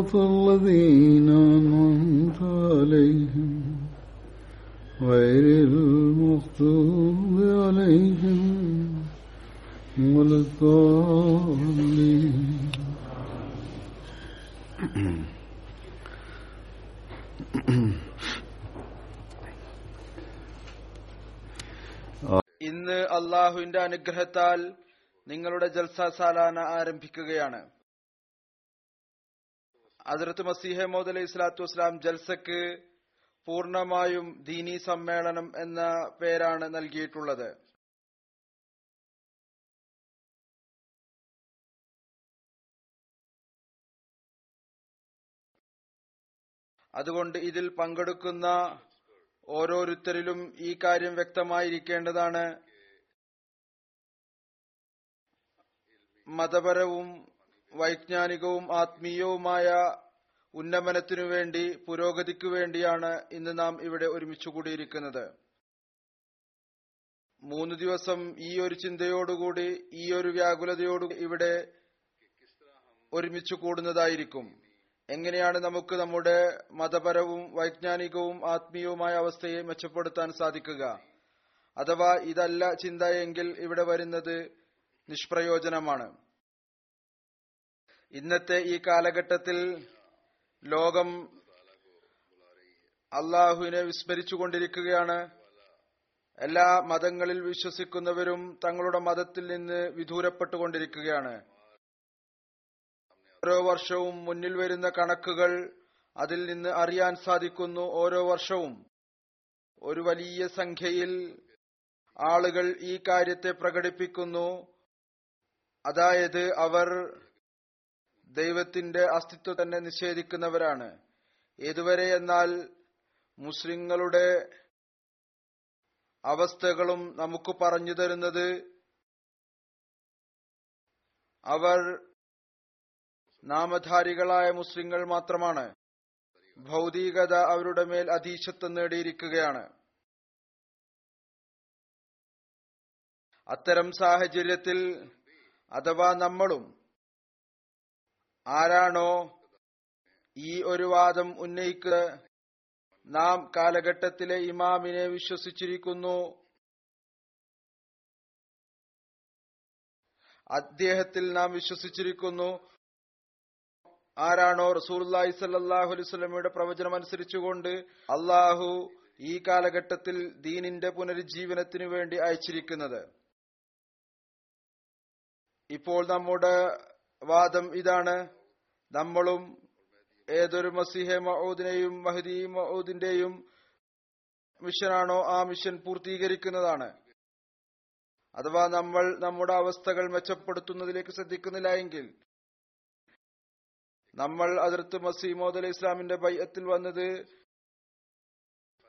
صراط الذين أنعمت عليهم غير المغضوب عليهم ولا الضالين ഇന്ന് അള്ളാഹുവിന്റെ അനുഗ്രഹത്താൽ നിങ്ങളുടെ ജൽസ സാലാന ആരംഭിക്കുകയാണ് അതിർത്ത് മസീഹ മോദ് അലൈഹി സ്വലാത്തു വസ്സലാം ജൽസക്ക് പൂർണമായും ദീനി സമ്മേളനം എന്ന പേരാണ് നൽകിയിട്ടുള്ളത്. അതുകൊണ്ട് ഇതിൽ പങ്കെടുക്കുന്ന ഓരോരുത്തരിലും ഈ കാര്യം വ്യക്തമായിരിക്കേണ്ടതാണ്. മതപരവും വൈജ്ഞാനികവും ആത്മീയവുമായ ഉന്നമനത്തിനു വേണ്ടി പുരോഗതിക്കു വേണ്ടിയാണ് ഇന്ന് നാം ഇവിടെ ഒരുമിച്ചുകൂടിയിരിക്കുന്നത് മൂന്ന് ദിവസം ഈ ഒരു ചിന്തയോടുകൂടി ഈ ഒരു വ്യാകുലതയോട് ഇവിടെ ഒരുമിച്ചു കൂടുന്നതായിരിക്കും. എങ്ങനെയാണ് നമുക്ക് നമ്മുടെ മതപരവും വൈജ്ഞാനികവും ആത്മീയവുമായ അവസ്ഥയെ മെച്ചപ്പെടുത്താൻ സാധിക്കുക? അഥവാ ഇതല്ല ചിന്ത എങ്കിൽ ഇവിടെ വരുന്നത് നിഷ്പ്രയോജനമാണ്. ഇന്നത്തെ ഈ കാലഘട്ടത്തിൽ ലോകം അള്ളാഹുവിനെ വിസ്മരിച്ചുകൊണ്ടിരിക്കുകയാണ്. എല്ലാ മതങ്ങളിൽ വിശ്വസിക്കുന്നവരും തങ്ങളുടെ മതത്തിൽ നിന്ന് വിദൂരപ്പെട്ടുകൊണ്ടിരിക്കുകയാണ്. ഓരോ വർഷവും മുന്നിൽ വരുന്ന കണക്കുകൾ അതിൽ നിന്ന് അറിയാൻ സാധിക്കുന്നു ഓരോ വർഷവും. ഒരു വലിയ സംഖ്യയിൽ ആളുകൾ ഈ കാര്യത്തെ പ്രകടിപ്പിക്കുന്നു. അതായത് അവർ ദൈവത്തിന്റെ അസ്തിത്വം തന്നെ നിഷേധിക്കുന്നവരാണ്. ഏതുവരെ എന്നാൽ മുസ്ലിങ്ങളുടെ അവസ്ഥകളും നമുക്ക് പറഞ്ഞു തരുന്നത് അവർ നാമധാരികളായ മുസ്ലിങ്ങൾ മാത്രമാണ്. ഭൗതികത അവരുടെ മേൽ അധീശത്വം നേടിയിരിക്കുകയാണ്. അത്തരം സാഹചര്യത്തിൽ അഥവാ നമ്മളും ആരാണോ ഈ ഒരു വാദം ഉന്നയിക്കുക നാം കാലഘട്ടത്തിലെ ഇമാമിനെ വിശ്വസിച്ചിരിക്കുന്നു. അദ്ദേഹത്തിൽ നാം വിശ്വസിച്ചിരിക്കുന്നു. ആരാണോ റസൂർലായി സല്ലാഹു അലൈവലമയുടെ പ്രവചനം അനുസരിച്ചുകൊണ്ട് അള്ളാഹു ഈ കാലഘട്ടത്തിൽ ദീനിന്റെ പുനരുജ്ജീവനത്തിനു വേണ്ടി അയച്ചിരിക്കുന്നത്. ഇപ്പോൾ നമ്മുടെ വാദം ഇതാണ്. നമ്മളും ഏതൊരു മസിഹെ മഹൂദിനെയും മഹദി മഹൂദിന്റെയും മിഷനാണോ ആ മിഷൻ പൂർത്തീകരിക്കുന്നതാണ്. അഥവാ നമ്മൾ നമ്മുടെ അവസ്ഥകൾ മെച്ചപ്പെടുത്തുന്നതിലേക്ക് ശ്രദ്ധിക്കുന്നില്ല എങ്കിൽ നമ്മൾ അതിർത്ത് മസീമോദ് അലി ഇസ്ലാമിന്റെ ബൈഅത്തിൽ വന്നത്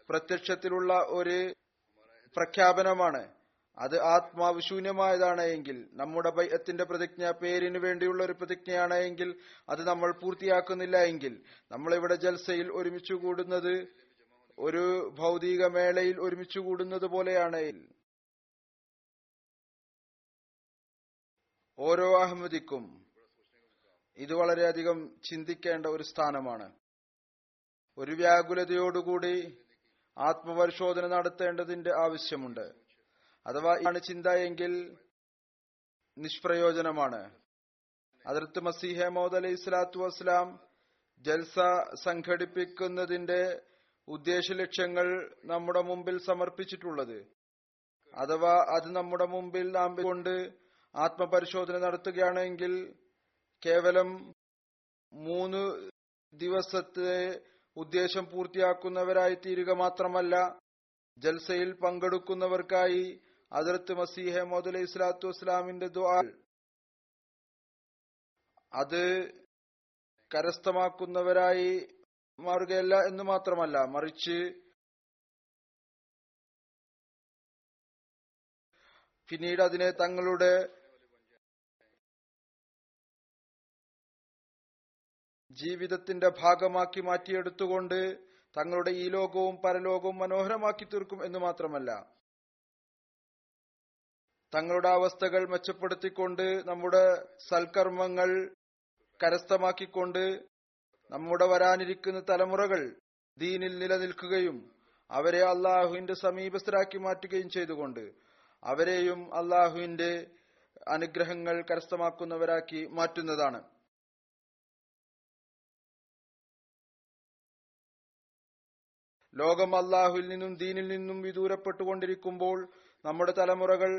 പ്രത്യക്ഷത്തിലുള്ള ഒരു പ്രഖ്യാപനമാണ്. അത് ആത്മാവ് ശൂന്യമായതാണ് എങ്കിൽ നമ്മുടെ ബൈഅത്തിന്റെ പ്രതിജ്ഞ പേരിന് വേണ്ടിയുള്ള ഒരു പ്രതിജ്ഞയാണ് എങ്കിൽ അത് നമ്മൾ പൂർത്തിയാക്കുന്നില്ല എങ്കിൽ നമ്മളിവിടെ ജൽസയിൽ ഒരുമിച്ച് കൂടുന്നത് ഒരു ഭൗതിക മേളയിൽ ഒരുമിച്ച് കൂടുന്നത് പോലെയാണ്. ഓരോ അഹമ്മദിക്കും ഇത് വളരെയധികം ചിന്തിക്കേണ്ട ഒരു സ്ഥാനമാണ്. ഒരു വ്യാകുലതയോടുകൂടി ആത്മപരിശോധന നടത്തേണ്ടതിന്റെ ആവശ്യമുണ്ട്. അഥവാ ഇതാണ് ചിന്ത എങ്കിൽ നിഷ്പ്രയോജനമാണ്. അതിർത്ത് മസീഹ മോദ് അലൈഹി സ്വലാത്തു വസ്സലാം ജൽസ സംഘടിപ്പിക്കുന്നതിന്റെ ഉദ്ദേശ ലക്ഷ്യങ്ങൾ നമ്മുടെ മുമ്പിൽ സമർപ്പിച്ചിട്ടുള്ളത്. അഥവാ അത് നമ്മുടെ മുമ്പിൽ നാം കൊണ്ട് ആത്മപരിശോധന നടത്തുകയാണെങ്കിൽ കേവലം മൂന്ന് ദിവസത്തെ ഉദ്ദേശം പൂർത്തിയാക്കുന്നവരായി തീരുക മാത്രമല്ല ജൽസയിൽ പങ്കെടുക്കുന്നവർക്കായി അതിർത്ത് മസീഹ മോദ് അലൈഹി സ്വലാത്തു വസ്സലാമിന്റെ അത് കരസ്ഥമാക്കുന്നവരായി മാറുകയല്ല എന്ന് മാത്രമല്ല മറിച്ച് പിന്നീട് അതിനെ തങ്ങളുടെ ജീവിതത്തിന്റെ ഭാഗമാക്കി മാറ്റിയെടുത്തുകൊണ്ട് തങ്ങളുടെ ഈ ലോകവും പരലോകവും മനോഹരമാക്കി തീർക്കും എന്ന് മാത്രമല്ല. തങ്ങളുടെ അവസ്ഥകൾ മെച്ചപ്പെടുത്തിക്കൊണ്ട് നമ്മുടെ സൽക്കർമ്മങ്ങൾ കരസ്ഥമാക്കിക്കൊണ്ട് നമ്മുടെ വരാനിരിക്കുന്ന തലമുറകൾ ദീനിൽ നിലനിൽക്കുകയും അവരെ അള്ളാഹുവിന്റെ സമീപസ്ഥരാക്കി മാറ്റുകയും ചെയ്തുകൊണ്ട് അവരെയും അള്ളാഹുവിന്റെ അനുഗ്രഹങ്ങൾ കരസ്ഥമാക്കുന്നവരാക്കി മാറ്റുന്നതാണ്. ലോകം അള്ളാഹുവിൽ നിന്നും ദീനിൽ നിന്നും വിദൂരപ്പെട്ടുകൊണ്ടിരിക്കുമ്പോൾ നമ്മുടെ തലമുറകൾ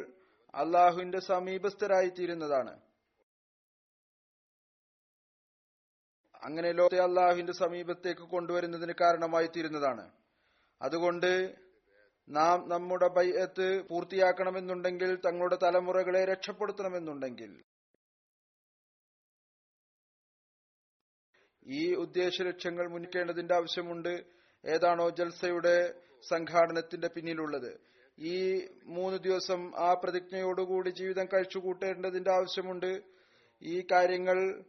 അള്ളാഹുവിന്റെ സമീപസ്ഥരായി തീരുന്നതാണ് അങ്ങനെ ലോകത്തെ അള്ളാഹുവിന്റെ സമീപത്തേക്ക് കൊണ്ടുവരുന്നതിന് കാരണമായി തീരുന്നതാണ് അതുകൊണ്ട് നാം നമ്മുടെ ബൈഅത്ത് പൂർത്തിയാക്കണമെന്നുണ്ടെങ്കിൽ തങ്ങളുടെ തലമുറകളെ രക്ഷപ്പെടുത്തണമെന്നുണ്ടെങ്കിൽ ഈ ഉദ്ദേശ ലക്ഷ്യങ്ങൾ മുന്നിക്കേണ്ടതിന്റെ ആവശ്യമുണ്ട്. ഏതാണോ ജൽസയുടെ സംഘാടനത്തിന്റെ പിന്നിലുള്ളത്. ഈ മൂന്ന് ദിവസം ആ പ്രതിജ്ഞയോടുകൂടി ജീവിതം കഴിച്ചു കൂട്ടേണ്ടതിന്റെ ആവശ്യമുണ്ട്. ഈ കാര്യങ്ങൾ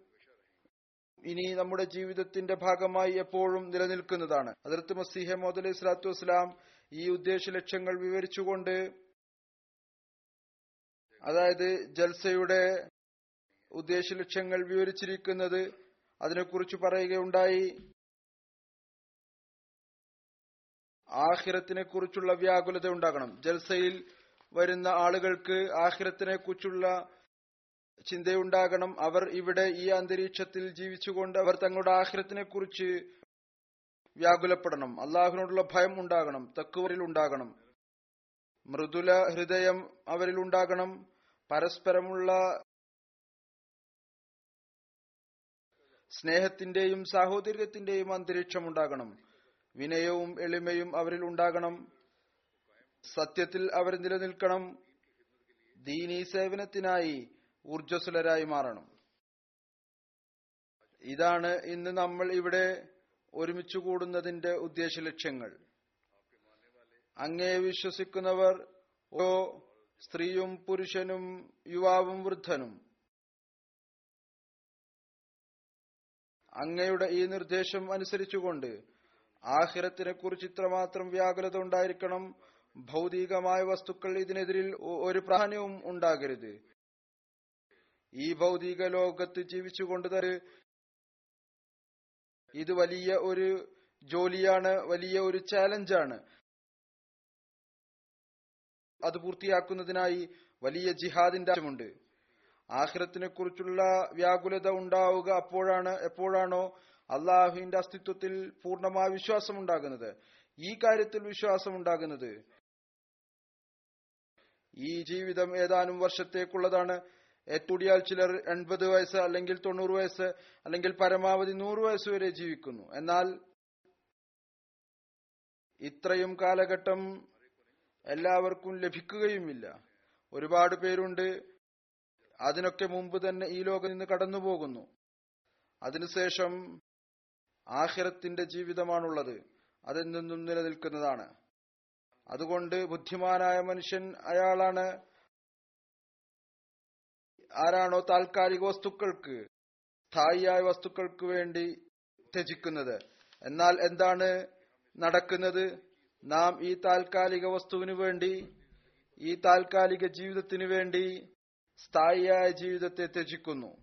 ഇനി നമ്മുടെ ജീവിതത്തിന്റെ ഭാഗമായി എപ്പോഴും നിലനിൽക്കുന്നതാണ്. അതിർത്ത് മസീഹ അലൈഹി സ്വലാത്തു വസ്സലാം ഈ ഉദ്ദേശ ലക്ഷ്യങ്ങൾ വിവരിച്ചുകൊണ്ട് അതായത് ജൽസയുടെ ഉദ്ദേശ ലക്ഷ്യങ്ങൾ വിവരിച്ചിരിക്കുന്നത് അതിനെക്കുറിച്ച് പറയുകയുണ്ടായി. ആഹിറത്തിനെ കുറിച്ചുള്ള വ്യാകുലത ഉണ്ടാകണം. ജൽസയിൽ വരുന്ന ആളുകൾക്ക് ആഹിറത്തിനെ കുറിച്ചുള്ള ചിന്തയുണ്ടാകണം. അവർ ഇവിടെ ഈ അന്തരീക്ഷത്തിൽ ജീവിച്ചുകൊണ്ട് അവർ തങ്ങളുടെ ആഹിരത്തിനെ കുറിച്ച് വ്യാകുലപ്പെടണം. അള്ളാഹുവിനോടുള്ള ഭയം ഉണ്ടാകണം തക്കുവരിൽ ഉണ്ടാകണം. മൃദുല ഹൃദയം അവരിൽ ഉണ്ടാകണം. പരസ്പരമുള്ള സ്നേഹത്തിന്റെയും സാഹോദര്യത്തിന്റെയും അന്തരീക്ഷം ഉണ്ടാകണം. വിനയവും എളിമയും അവരിൽ ഉണ്ടാകണം. സത്യത്തിൽ അവർ നിലനിൽക്കണം. ദീനീ സേവനത്തിനായി ഊർജസ്വലരായി മാറണം. ഇതാണ് ഇന്ന് നമ്മൾ ഇവിടെ ഒരുമിച്ചു കൂടുന്നതിന്റെ ഉദ്ദേശ ലക്ഷ്യങ്ങൾ. അങ്ങേ വിശ്വസിക്കുന്നവർ ഓ സ്ത്രീയും പുരുഷനും യുവാവും വൃദ്ധനും. അങ്ങയുടെ ഈ നിർദ്ദേശം അനുസരിച്ചുകൊണ്ട് ആഹിരത്തിനെ കുറിച്ച് ഇത്രമാത്രം വ്യാകുലത ഉണ്ടായിരിക്കണം. ഭൗതികമായ വസ്തുക്കൾ ഇതിനെതിരിൽ ഒരു പ്രാധാന്യവും ഉണ്ടാകരുത്. ഈ ഭൗതിക ലോകത്ത് ജീവിച്ചുകൊണ്ട് തന്നെ ഇത് വലിയ ഒരു ജോലിയാണ് വലിയ ഒരു ചാലഞ്ചാണ്. അത് പൂർത്തിയാക്കുന്നതിനായി വലിയ ജിഹാദിന്റെ ആവശ്യമുണ്ട്. ആഹ്രത്തിനെ കുറിച്ചുള്ള വ്യാകുലത ഉണ്ടാവുക അപ്പോഴാണ് എപ്പോഴാണോ അള്ളാഹുവിന്റെ അസ്തിത്വത്തിൽ പൂർണമായ വിശ്വാസം ഉണ്ടാകുന്നത് ഈ കാര്യത്തിൽ വിശ്വാസം ഉണ്ടാകുന്നത് ഈ ജീവിതം ഏതാനും വർഷത്തേക്കുള്ളതാണ്. എത്തുടിയാൽ ചിലർ എൺപത് വയസ്സ് അല്ലെങ്കിൽ തൊണ്ണൂറ് വയസ്സ് അല്ലെങ്കിൽ പരമാവധി നൂറ് വയസ്സ് വരെ ജീവിക്കുന്നു. എന്നാൽ ഇത്രയും കാലഘട്ടം എല്ലാവർക്കും ലഭിക്കുകയുമില്ല. ഒരുപാട് പേരുണ്ട്. അതിനൊക്കെ മുമ്പ് തന്നെ ഈ ലോകം നിന്ന് കടന്നുപോകുന്നു. അതിനുശേഷം ആഹിറത്തിന്റെ ജീവിതമാണുള്ളത്. അതെന്നും നിലനിൽക്കുന്നതാണ്. അതുകൊണ്ട് ബുദ്ധിമാനായ മനുഷ്യൻ അയാളാണ്. ആരാണോ താൽക്കാലിക വസ്തുക്കൾക്ക് സ്ഥായിയായ വസ്തുക്കൾക്ക് വേണ്ടി ത്യജിക്കുന്നത്. എന്നാൽ എന്താണ് നടക്കുന്നത്? നാം ഈ താൽക്കാലിക വസ്തുവിന് വേണ്ടി ഈ താൽക്കാലിക ജീവിതത്തിന് വേണ്ടി സ്ഥായിയായ ജീവിതത്തെ ത്യജിക്കുന്നു.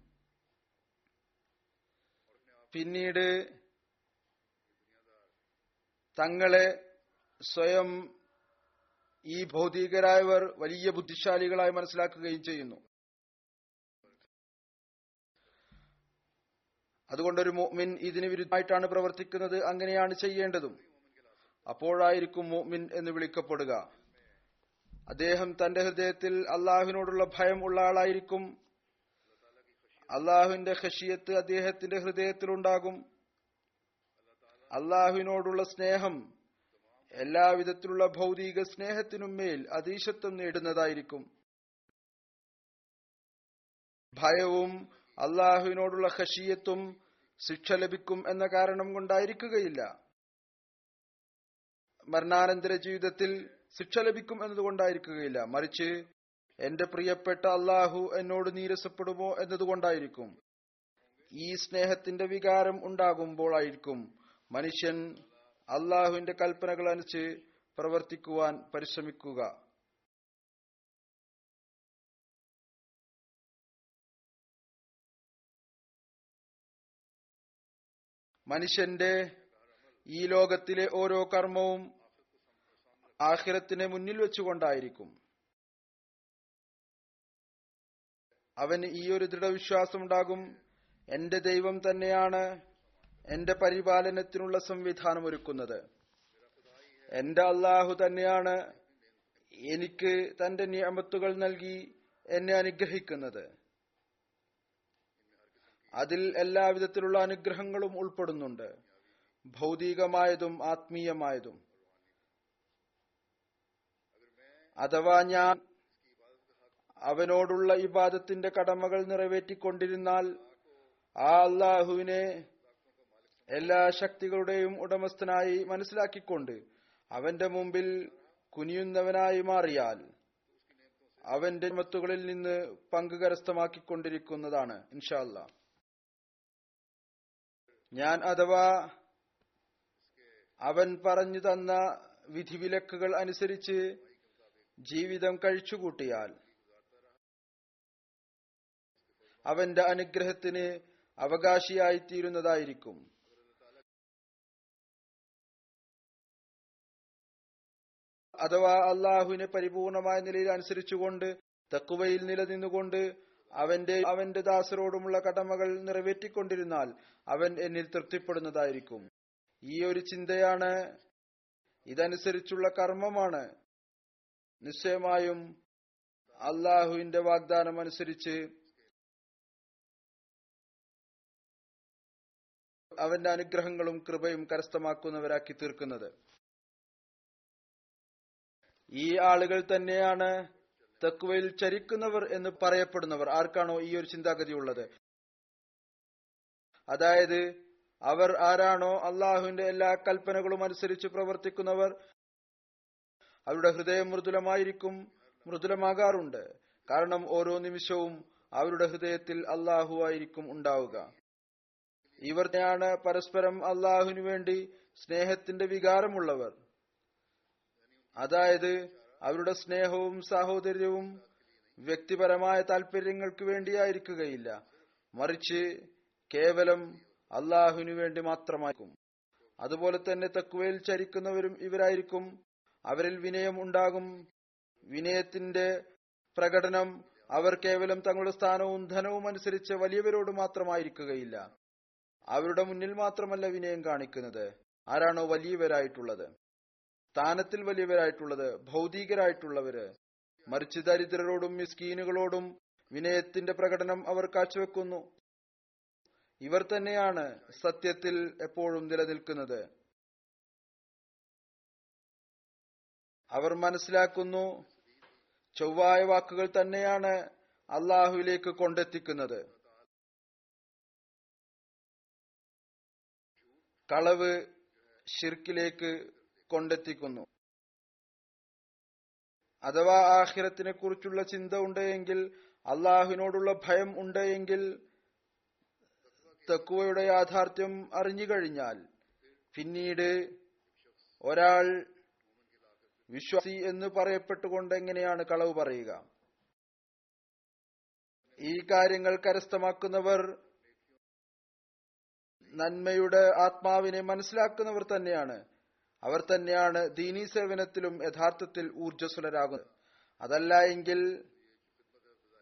പിന്നീട് തങ്ങളെ സ്വയം ഈ ഭൗതികരായവർ വലിയ ബുദ്ധിശാലികളായി മനസ്സിലാക്കുകയും ചെയ്യുന്നു. അതുകൊണ്ടൊരു മോമിൻ ഇതിന് വിരുദ്ധമായിട്ടാണ് പ്രവർത്തിക്കുന്നത് അങ്ങനെയാണ് ചെയ്യേണ്ടതും. അപ്പോഴായിരിക്കും മോമിൻ എന്ന് വിളിക്കപ്പെടുക. അദ്ദേഹം തന്റെ ഹൃദയത്തിൽ അള്ളാഹുവിനോടുള്ള ഭയം ഉള്ള ആളായിരിക്കും. അള്ളാഹുവിന്റെ ഹഷിയത്ത് അദ്ദേഹത്തിന്റെ ഹൃദയത്തിലുണ്ടാകും. അള്ളാഹുവിനോടുള്ള സ്നേഹം എല്ലാവിധത്തിലുള്ള ഭൗതിക സ്നേഹത്തിനും മേൽ അതീശത്വം നേടുന്നതായിരിക്കും. ഭയവും അള്ളാഹുവിനോടുള്ള ഖഷിയത്തും ശിക്ഷ ലഭിക്കും എന്ന കാരണം കൊണ്ടായിരിക്കുകയില്ല. മരണാനന്തര ജീവിതത്തിൽ ശിക്ഷ ലഭിക്കും എന്നതുകൊണ്ടായിരിക്കുകയില്ല മറിച്ച് എന്റെ പ്രിയപ്പെട്ട അള്ളാഹു എന്നോട് നീരസപ്പെടുമോ എന്നതുകൊണ്ടായിരിക്കും ഈ സ്നേഹത്തിന്റെ വികാരം ഉണ്ടാകുമ്പോഴായിരിക്കും മനുഷ്യൻ അള്ളാഹുവിന്റെ കൽപ്പനകൾ അനുസരിച്ച് പ്രവർത്തിക്കുവാൻ പരിശ്രമിക്കുക. മനുഷ്യന്റെ ഈ ലോകത്തിലെ ഓരോ കർമ്മവും ആഹിരത്തിനെ മുന്നിൽ വെച്ചുകൊണ്ടായിരിക്കും. അവന് ഈ ഒരു ദൃഢവിശ്വാസം ഉണ്ടാകും എന്റെ ദൈവം തന്നെയാണ് എന്റെ പരിപാലനത്തിനുള്ള സംവിധാനം ഒരുക്കുന്നത്. എന്റെ അള്ളാഹു തന്നെയാണ് എനിക്ക് തന്റെ നിയമത്തുകൾ നൽകി എന്നെ അനുഗ്രഹിക്കുന്നത്. അതിൽ എല്ലാവിധത്തിലുള്ള അനുഗ്രഹങ്ങളും ഉൾപ്പെടുന്നുണ്ട്. ഭൗതികമായതും ആത്മീയമായതും. അഥവാ ഞാൻ അവനോടുള്ള ഇബാദത്തിന്റെ കടമകൾ നിറവേറ്റിക്കൊണ്ടിരുന്നാൽ ആ അള്ളാഹുവിനെ എല്ലാ ശക്തികളുടെയും ഉടമസ്ഥനായി മനസ്സിലാക്കിക്കൊണ്ട് അവന്റെ മുമ്പിൽ കുനിയുന്നവനായി മാറിയാൽ അവന്റെ മത്തുകളിൽ നിന്ന് പങ്ക് കരസ്ഥമാക്കിക്കൊണ്ടിരിക്കുന്നതാണ് ഇൻഷാല്ല ഞാൻ അഥവാ അവൻ പറഞ്ഞു തന്ന വിധിവിലക്കുകൾ അനുസരിച്ച് ജീവിതം കഴിച്ചുകൂട്ടിയാൽ അവന്റെ അനുഗ്രഹത്തിന് അവകാശിയായിത്തീരുന്നതായിരിക്കും. അഥവാ അള്ളാഹുവിനെ പരിപൂർണമായ നിലയിൽ അനുസരിച്ചുകൊണ്ട് തക്കുവയിൽ നിലനിന്നുകൊണ്ട് അവന്റെ അവന്റെ ദാസരോടുമുള്ള കടമകൾ നിറവേറ്റിക്കൊണ്ടിരുന്നാൽ അവൻ എന്നിൽ തൃപ്തിപ്പെടുന്നതായിരിക്കും. ഈ ഒരു ചിന്തയാണ് ഇതനുസരിച്ചുള്ള കർമ്മമാണ്. നിശ്ചയമായും അള്ളാഹുവിന്റെ വാഗ്ദാനം അനുസരിച്ച് അവന്റെ അനുഗ്രഹങ്ങളും കൃപയും കരസ്ഥമാക്കുന്നവരാക്കി തീർക്കുന്നത്. ഈ ആളുകൾ തന്നെയാണ് തക്വയിൽ ചരിക്കുന്നവർ എന്ന് പറയപ്പെടുന്നവർ. ആർക്കാണോ ഈ ഒരു ചിന്താഗതി ഉള്ളത്? അതായത് അവർ ആരാണോ? അള്ളാഹുവിന്റെ എല്ലാ കൽപ്പനകളും അനുസരിച്ച് പ്രവർത്തിക്കുന്നവർ. അവരുടെ ഹൃദയം മൃദുലമായിരിക്കും മൃദുലമാകാറുണ്ട്. കാരണം ഓരോ നിമിഷവും അവരുടെ ഹൃദയത്തിൽ അള്ളാഹു ആയിരിക്കും ഉണ്ടാവുക. തന്നെയാണ് പരസ്പരം അള്ളാഹുവിനു വേണ്ടി സ്നേഹത്തിന്റെ വികാരമുള്ളവർ. അതായത് അവരുടെ സ്നേഹവും സാഹോദര്യവും വ്യക്തിപരമായ താല്പര്യങ്ങൾക്ക് വേണ്ടിയായിരിക്കുകയില്ല. മറിച്ച് കേവലം അള്ളാഹുവിനു വേണ്ടി മാത്രമായിരിക്കും. അതുപോലെ തന്നെ തക്കുവയിൽ ചരിക്കുന്നവരും ഇവരായിരിക്കും. അവരിൽ വിനയം ഉണ്ടാകും. വിനയത്തിന്റെ പ്രകടനം അവർ കേവലം തങ്ങളുടെ സ്ഥാനവും ധനവും അനുസരിച്ച് വലിയവരോട് മാത്രമായിരിക്കുകയില്ല. അവരുടെ മുന്നിൽ മാത്രമല്ല വിനയം കാണിക്കുന്നത്. ആരാണോ വലിയവരായിട്ടുള്ളത്. സ്ഥാനത്തിൽ വലിയവരായിട്ടുള്ളത് ഭൗതികരായിട്ടുള്ളവര് മറിച്ച് ദരിദ്രരോടും മിസ്കീനുകളോടും വിനയത്തിന്റെ പ്രകടനം അവർ കാഴ്ചവെക്കുന്നു. ഇവർ തന്നെയാണ് സത്യത്തിൽ എപ്പോഴും നിലനിൽക്കുന്നത്. അവർ മനസ്സിലാക്കുന്നു ചൊവ്വായ വാക്കുകൾ തന്നെയാണ് അള്ളാഹുവിലേക്ക് കൊണ്ടെത്തിക്കുന്നത്. കളവ് ഷിർക്കിലേക്ക് കൊണ്ടെത്തിക്കുന്നു. അഥവാ ആഹിരത്തിനെ കുറിച്ചുള്ള ചിന്ത ഉണ്ടെങ്കിൽ അള്ളാഹുവിനോടുള്ള ഭയം ഉണ്ടെങ്കിൽ തക്കുവയുടെ യാഥാർത്ഥ്യം അറിഞ്ഞു കഴിഞ്ഞാൽ പിന്നീട് ഒരാൾ വിശ്വാസി എന്ന് പറയപ്പെട്ടുകൊണ്ട് എങ്ങനെയാണ് കളവ് പറയുക? ഈ കാര്യങ്ങൾ കരസ്ഥമാക്കുന്നവർ നന്മയുടെ ആത്മാവിനെ മനസ്സിലാക്കുന്നവർ തന്നെയാണ്. അവർ തന്നെയാണ് ദീനീ സേവനത്തിലും യഥാർത്ഥത്തിൽ ഊർജസ്വലരാകുന്നത്. അതല്ല എങ്കിൽ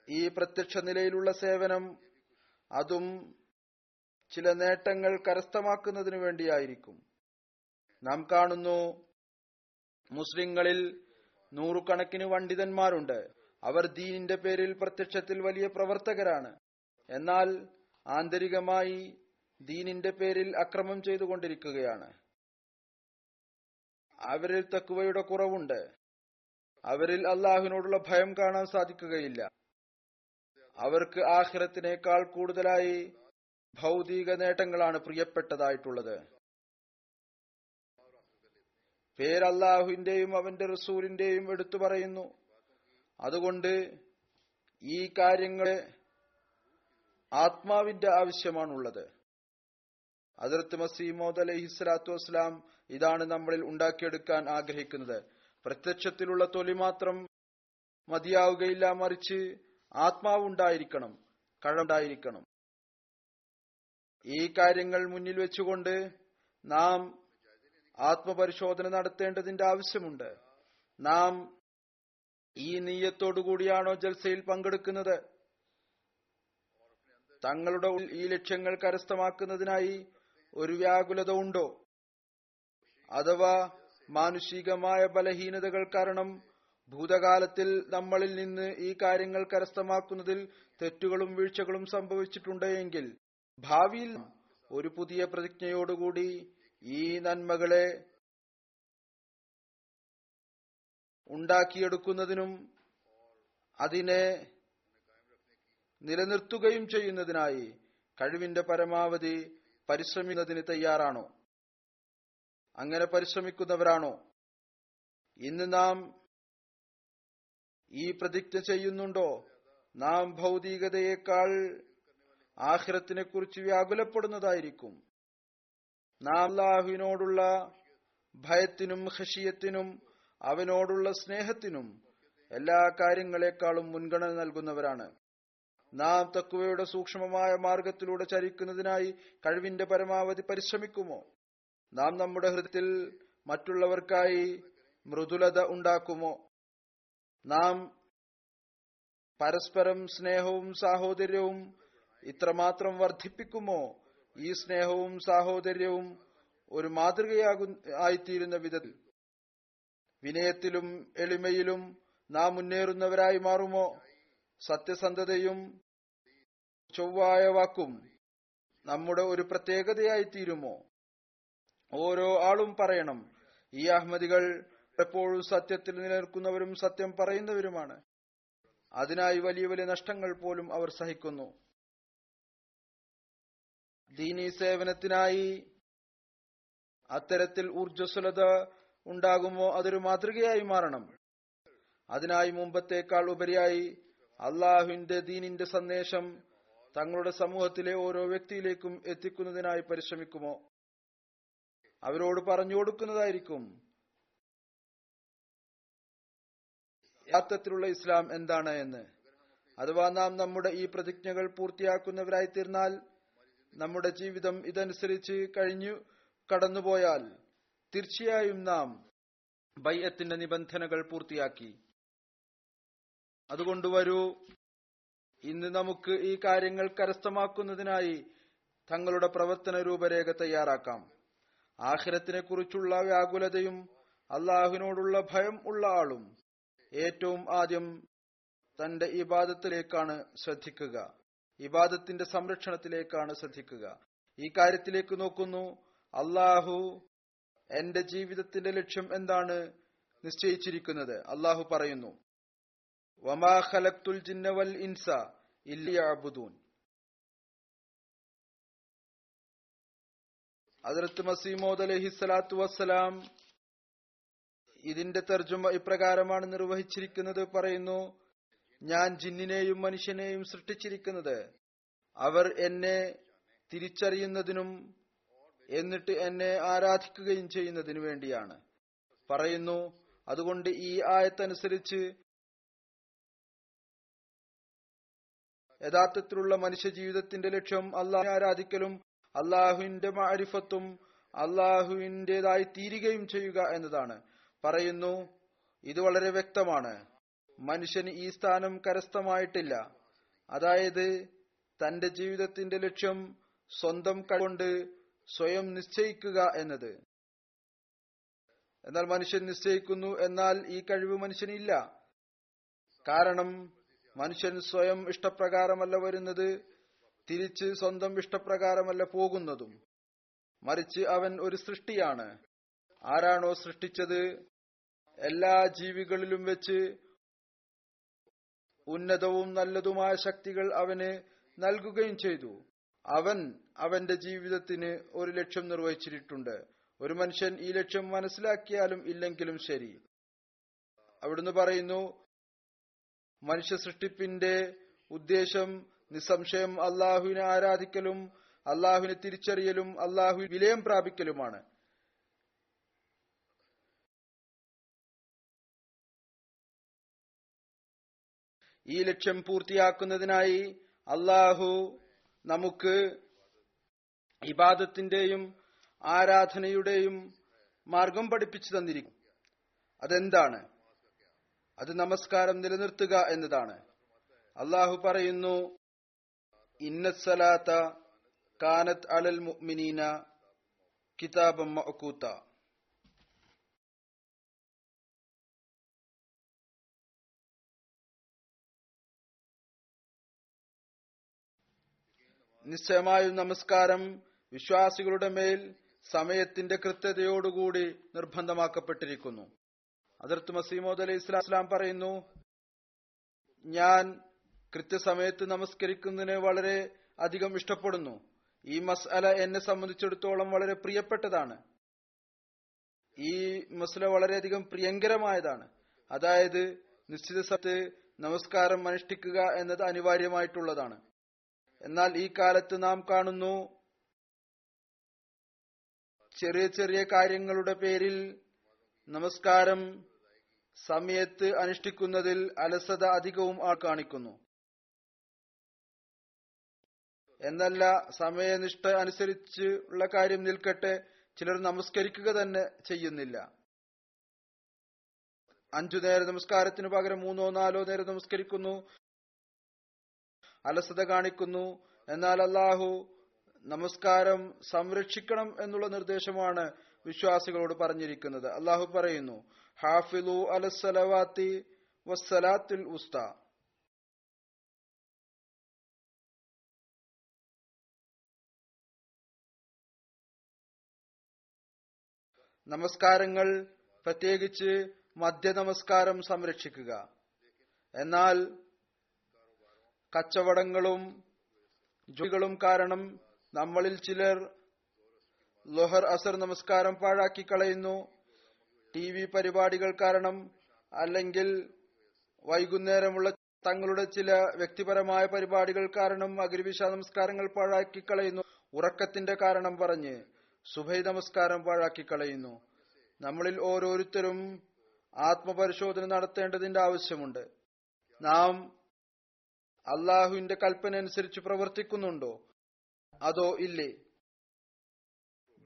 ഈ പ്രത്യക്ഷ നിലയിലുള്ള സേവനം അതും ചില നേട്ടങ്ങൾ കരസ്ഥമാക്കുന്നതിനു വേണ്ടിയായിരിക്കും. നാം കാണുന്നു മുസ്ലിങ്ങളിൽ നൂറുകണക്കിന് പണ്ഡിതന്മാരുണ്ട്. അവർ ദീനിന്റെ പേരിൽ പ്രത്യക്ഷത്തിൽ വലിയ പ്രവർത്തകരാണ്. എന്നാൽ ആന്തരികമായി ദീനിന്റെ പേരിൽ അക്രമം ചെയ്തുകൊണ്ടിരിക്കുകയാണ്. അവരിൽ തക്കുവയുടെ കുറവുണ്ട്. അവരിൽ അള്ളാഹുവിനോടുള്ള ഭയം കാണാൻ സാധിക്കുകയില്ല. അവർക്ക് ആഹ്രത്തിനേക്കാൾ കൂടുതലായി ഭൗതിക നേട്ടങ്ങളാണ് പ്രിയപ്പെട്ടതായിട്ടുള്ളത്. പേരല്ലാഹുവിന്റെയും അവന്റെ റസൂലിന്റെയും എടുത്തു പറയുന്നു. അതുകൊണ്ട് ഈ കാര്യങ്ങളെ ആത്മാവിന്റെ ആവശ്യമാണുള്ളത്. അതിർത്ത് മസീമോദ് അലഹിസ്ലാത്തു വസ്സലാം ഇതാണ് നമ്മളിൽ ഉണ്ടാക്കിയെടുക്കാൻ ആഗ്രഹിക്കുന്നത്. പ്രത്യക്ഷത്തിലുള്ള തൊലി മാത്രം മതിയാവുകയില്ല മറിച്ച് ആത്മാവുണ്ടായിരിക്കണം കഴുണ്ടായിരിക്കണം ഈ കാര്യങ്ങൾ മുന്നിൽ വെച്ചുകൊണ്ട് നാം ആത്മപരിശോധന നടത്തേണ്ടതിന്റെ ആവശ്യമുണ്ട്. നാം ഈ നീയത്തോടുകൂടിയാണോ ജൽസയിൽ പങ്കെടുക്കുന്നത്? തങ്ങളുടെ ഈ ലക്ഷ്യങ്ങൾ കരസ്ഥമാക്കുന്നതിനായി ഒരു വ്യാകുലത ഉണ്ടോ? അഥവാ മാനുഷികമായ ബലഹീനതകൾ കാരണം ഭൂതകാലത്തിൽ നമ്മളിൽ നിന്ന് ഈ കാര്യങ്ങൾ കരസ്ഥമാക്കുന്നതിൽ തെറ്റുകളും വീഴ്ചകളും സംഭവിച്ചിട്ടുണ്ടെങ്കിൽ ഭാവിയിൽ ഒരു പുതിയ പ്രതിജ്ഞയോടുകൂടി ഈ നന്മകളെ ഉണ്ടാക്കിയെടുക്കുന്നതിനും അതിനെ നിലനിർത്തുകയും ചെയ്യുന്നതിനായി കഴിവിന്റെ പരമാവധി പരിശ്രമിക്കുന്നതിന് തയ്യാറാണോ? അങ്ങനെ പരിശ്രമിക്കുന്നവരാണോ? ഇന്ന് നാം ഈ പ്രതിജ്ഞ ചെയ്യുന്നുണ്ടോ? നാം ഭൗതികതയേക്കാൾ ആഹ്റത്തിനെ കുറിച്ച് വ്യാകുലപ്പെടുന്നതായിരിക്കും. നാം അള്ളാഹുവിനോടുള്ള ഭയത്തിനും ഹഷിയത്തിനും അവനോടുള്ള സ്നേഹത്തിനും എല്ലാ കാര്യങ്ങളെക്കാളും മുൻഗണന നൽകുന്നവരാണ്. നാം തക്കുവയുടെ സൂക്ഷ്മമായ മാർഗത്തിലൂടെ ചരിക്കുന്നതിനായി കഴിവിന്റെ പരമാവധി പരിശ്രമിക്കുമോ? നാം നമ്മുടെ ഹൃദയത്തിൽ മറ്റുള്ളവർക്കായി മൃദുലത ഉണ്ടാക്കുമോ? നാം പരസ്പരം സ്നേഹവും സാഹോദര്യവും ഇത്രമാത്രം വർദ്ധിപ്പിക്കുമോ? ഈ സ്നേഹവും സാഹോദര്യവും ഒരു മാതൃകയാകു ആയിത്തീരുന്ന വിധത്തിൽ വിനയത്തിലും എളിമയിലും നാം മുന്നേറുന്നവരായി മാറുമോ? സത്യസന്ധതയും ചൊവ്വായ വാക്കും നമ്മുടെ ഒരു പ്രത്യേകതയായി തീരുമോ ഓരോ ആളും പറയണം. ഈ അഹമ്മദികൾ എപ്പോഴും സത്യത്തിൽ നിലനിൽക്കുന്നവരും സത്യം പറയുന്നവരുമാണ്. അതിനായി വലിയ വലിയ നഷ്ടങ്ങൾ പോലും അവർ സഹിക്കുന്നു. ദീനി സേവനത്തിനായി അത്തരത്തിൽ ഊർജസ്വലത ഉണ്ടാകുമോ അതൊരു മാതൃകയായി മാറണം. അതിനായി മുമ്പത്തേക്കാൾ ഉപരിയായി അള്ളാഹുവിന്റെ ദീനിന്റെ സന്ദേശം തങ്ങളുടെ സമൂഹത്തിലെ ഓരോ വ്യക്തിയിലേക്കും എത്തിക്കുന്നതിനായി പരിശ്രമിക്കുമോ? അവരോട് പറഞ്ഞു കൊടുക്കുന്നതായിരിക്കും. യാത്രത്തിലുള്ള ഇസ്ലാം എന്താണ് എന്ന്? അഥവാ നാം നമ്മുടെ ഈ പ്രതിജ്ഞകൾ പൂർത്തിയാക്കുന്നവരായി തീർന്നാൽ നമ്മുടെ ജീവിതം ഇതനുസരിച്ച് കഴിഞ്ഞു കടന്നുപോയാൽ തീർച്ചയായും നാം ബയ്യത്തിന്റെ നിബന്ധനകൾ പൂർത്തിയാക്കി. അതുകൊണ്ട് വരൂ. ഇന്ന് നമുക്ക് ഈ കാര്യങ്ങൾ കരസ്ഥമാക്കുന്നതിനായി തങ്ങളുടെ പ്രവർത്തന രൂപരേഖ തയ്യാറാക്കാം. ആഖിരത്തിനെ കുറിച്ചുള്ള വ്യാകുലതയും അള്ളാഹുവിനോടുള്ള ഭയം ഉള്ള ആളും ഏറ്റവും ആദ്യം തന്റെ ഇബാദത്തിലേക്കാണ് ശ്രദ്ധിക്കുക. ഇബാദത്തിന്റെ സംരക്ഷണത്തിലേക്കാണ് ശ്രദ്ധിക്കുക. ഈ കാര്യത്തിലേക്ക് നോക്കുന്നു. അള്ളാഹു എന്റെ ജീവിതത്തിന്റെ ലക്ഷ്യം എന്താണ് നിശ്ചയിച്ചിരിക്കുന്നത്? അള്ളാഹു പറയുന്നു വമാ ഖലക്തുൽ ജിന്ന വൽ ഇൻസ മസീമോദ് അലഹി വസ്സലാം ഇതിന്റെ തർജമ ഇപ്രകാരമാണ് നിർവഹിച്ചിരിക്കുന്നത് പറയുന്നു. ഞാൻ ജിന്നിനെയും മനുഷ്യനെയും സൃഷ്ടിച്ചിരിക്കുന്നത് അവർ എന്നെ തിരിച്ചറിയുന്നതിനും എന്നിട്ട് എന്നെ ആരാധിക്കുകയും ചെയ്യുന്നതിനു വേണ്ടിയാണ്. പറയുന്നു അതുകൊണ്ട് ഈ ആയത്തനുസരിച്ച് യഥാർത്ഥത്തിലുള്ള മനുഷ്യ ജീവിതത്തിന്റെ ലക്ഷ്യം അള്ളാഹു ആരാധിക്കലും അള്ളാഹുവിന്റെ മാരിഫത്തും അള്ളാഹുവിന്റെതായി തീരുകയും ചെയ്യുക എന്നതാണ്. പറയുന്നു ഇത് വളരെ വ്യക്തമാണ്. മനുഷ്യന് ഈ സ്ഥാനം കരസ്ഥമായിട്ടില്ല. അതായത് തന്റെ ജീവിതത്തിന്റെ ലക്ഷ്യം സ്വന്തം കൊണ്ട് സ്വയം നിശ്ചയിക്കുക എന്നത്. എന്നാൽ മനുഷ്യൻ നിശ്ചയിക്കുന്നു എന്നാൽ ഈ കഴിവ് മനുഷ്യനില്ല. കാരണം മനുഷ്യൻ സ്വയം ഇഷ്ടപ്രകാരമല്ല വരുന്നത് തിരിച്ച് സ്വന്തം ഇഷ്ടപ്രകാരമല്ല പോകുന്നതും. മറിച്ച് അവൻ ഒരു സൃഷ്ടിയാണ്. ആരാണോ സൃഷ്ടിച്ചത്? എല്ലാ ജീവികളിലും വെച്ച് ഉന്നതവും നല്ലതുമായ ശക്തികൾ അവന് നൽകുകയും ചെയ്തു. അവൻ അവന്റെ ജീവിതത്തിന് ഒരു ലക്ഷ്യം നിർവഹിച്ചിട്ടുണ്ട്. ഒരു മനുഷ്യൻ ഈ ലക്ഷ്യം മനസ്സിലാക്കിയാലും ഇല്ലെങ്കിലും ശരി. അവിടുന്ന് പറയുന്നു മനുഷ്യ സൃഷ്ടിപ്പിന്റെ ഉദ്ദേശം നിസ്സംശയം അള്ളാഹുവിനെ ആരാധിക്കലും അള്ളാഹുവിനെ തിരിച്ചറിയലും അള്ളാഹു വിലയം പ്രാപിക്കലുമാണ്. ഈ ലക്ഷ്യം പൂർത്തിയാക്കുന്നതിനായി അള്ളാഹു നമുക്ക് ഇബാദത്തിന്റെയും ആരാധനയുടെയും മാർഗം പഠിപ്പിച്ചു തന്നിരിക്കും അതെന്താണ്? അത് നമസ്കാരം നിലനിർത്തുക എന്നതാണ്. അള്ളാഹു പറയുന്നു ഇന്നസലാത്ത കാനത്ത് അലൽ മുഅ്മിനീന കിതാബം മഅകൂത്ത നിശ്ചയമായും നമസ്കാരം വിശ്വാസികളുടെ മേൽ സമയത്തിന്റെ കൃത്യതയോടുകൂടി നിർബന്ധമാക്കപ്പെട്ടിരിക്കുന്നു. അതിർത്ത് മസീമോദ് അലൈഹി ഇസ്ലാം പറയുന്നു ഞാൻ കൃത്യസമയത്ത് നമസ്കരിക്കുന്നതിനെ വളരെ അധികം ഇഷ്ടപ്പെടുന്നു. ഈ മസ്അല എന്നെ സംബന്ധിച്ചിടത്തോളം വളരെ പ്രിയപ്പെട്ടതാണ്. ഈ മസ്ല വളരെയധികം പ്രിയങ്കരമായതാണ്. അതായത് നിശ്ചിത സമയത്ത് നമസ്കാരം അനുഷ്ഠിക്കുക എന്നത് അനിവാര്യമായിട്ടുള്ളതാണ്. എന്നാൽ ഈ കാലത്ത് നാം കാണുന്നു ചെറിയ ചെറിയ കാര്യങ്ങളുടെ പേരിൽ നമസ്കാരം. സമയത്ത് അനുഷ്ഠിക്കുന്നതിൽ അലസത അധികവും ആ കാണിക്കുന്നു. എന്നല്ല സമയനിഷ്ഠ അനുസരിച്ച് ഉള്ള കാര്യം നിൽക്കട്ടെ. ചിലർ നമസ്കരിക്കുക തന്നെ ചെയ്യുന്നില്ല. അഞ്ചു നേര നമസ്കാരത്തിന് പകരം മൂന്നോ നാലോ നേരം നമസ്കരിക്കുന്നു. അലസത കാണിക്കുന്നു. എന്നാൽ അല്ലാഹു നമസ്കാരം സംരക്ഷിക്കണം എന്നുള്ള നിർദ്ദേശമാണ് വിശ്വാസികളോട് പറഞ്ഞിരിക്കുന്നത്. അള്ളാഹു പറയുന്നു ഹാഫിലു അലസലവാത്തി വസ്സലാത്തുൽ ഉസ്ത. നമസ്കാരങ്ങൾ പ്രത്യേകിച്ച് മധ്യ നമസ്കാരം സംരക്ഷിക്കുക. എന്നാൽ കച്ചവടങ്ങളും ജോലികളും കാരണം നമ്മളിൽ ചിലർ ലൊഹർ അസർ നമസ്കാരം പാഴാക്കി കളയുന്നു. ടി വി പരിപാടികൾ കാരണം അല്ലെങ്കിൽ വൈകുന്നേരമുള്ള തങ്ങളുടെ ചില വ്യക്തിപരമായ പരിപാടികൾ കാരണം അഗ്രിവിഷ നമസ്കാരങ്ങൾ പാഴാക്കി കളയുന്നു. ഉറക്കത്തിന്റെ കാരണം പറഞ്ഞ് സുഭൈ നമസ്കാരം പാഴാക്കി കളയുന്നു. നമ്മളിൽ ഓരോരുത്തരും ആത്മപരിശോധന നടത്തേണ്ടതിന്റെ ആവശ്യമുണ്ട്. നാം അള്ളാഹുവിന്റെ കൽപ്പന അനുസരിച്ച് പ്രവർത്തിക്കുന്നുണ്ടോ? അതോ ഇല്ലേ?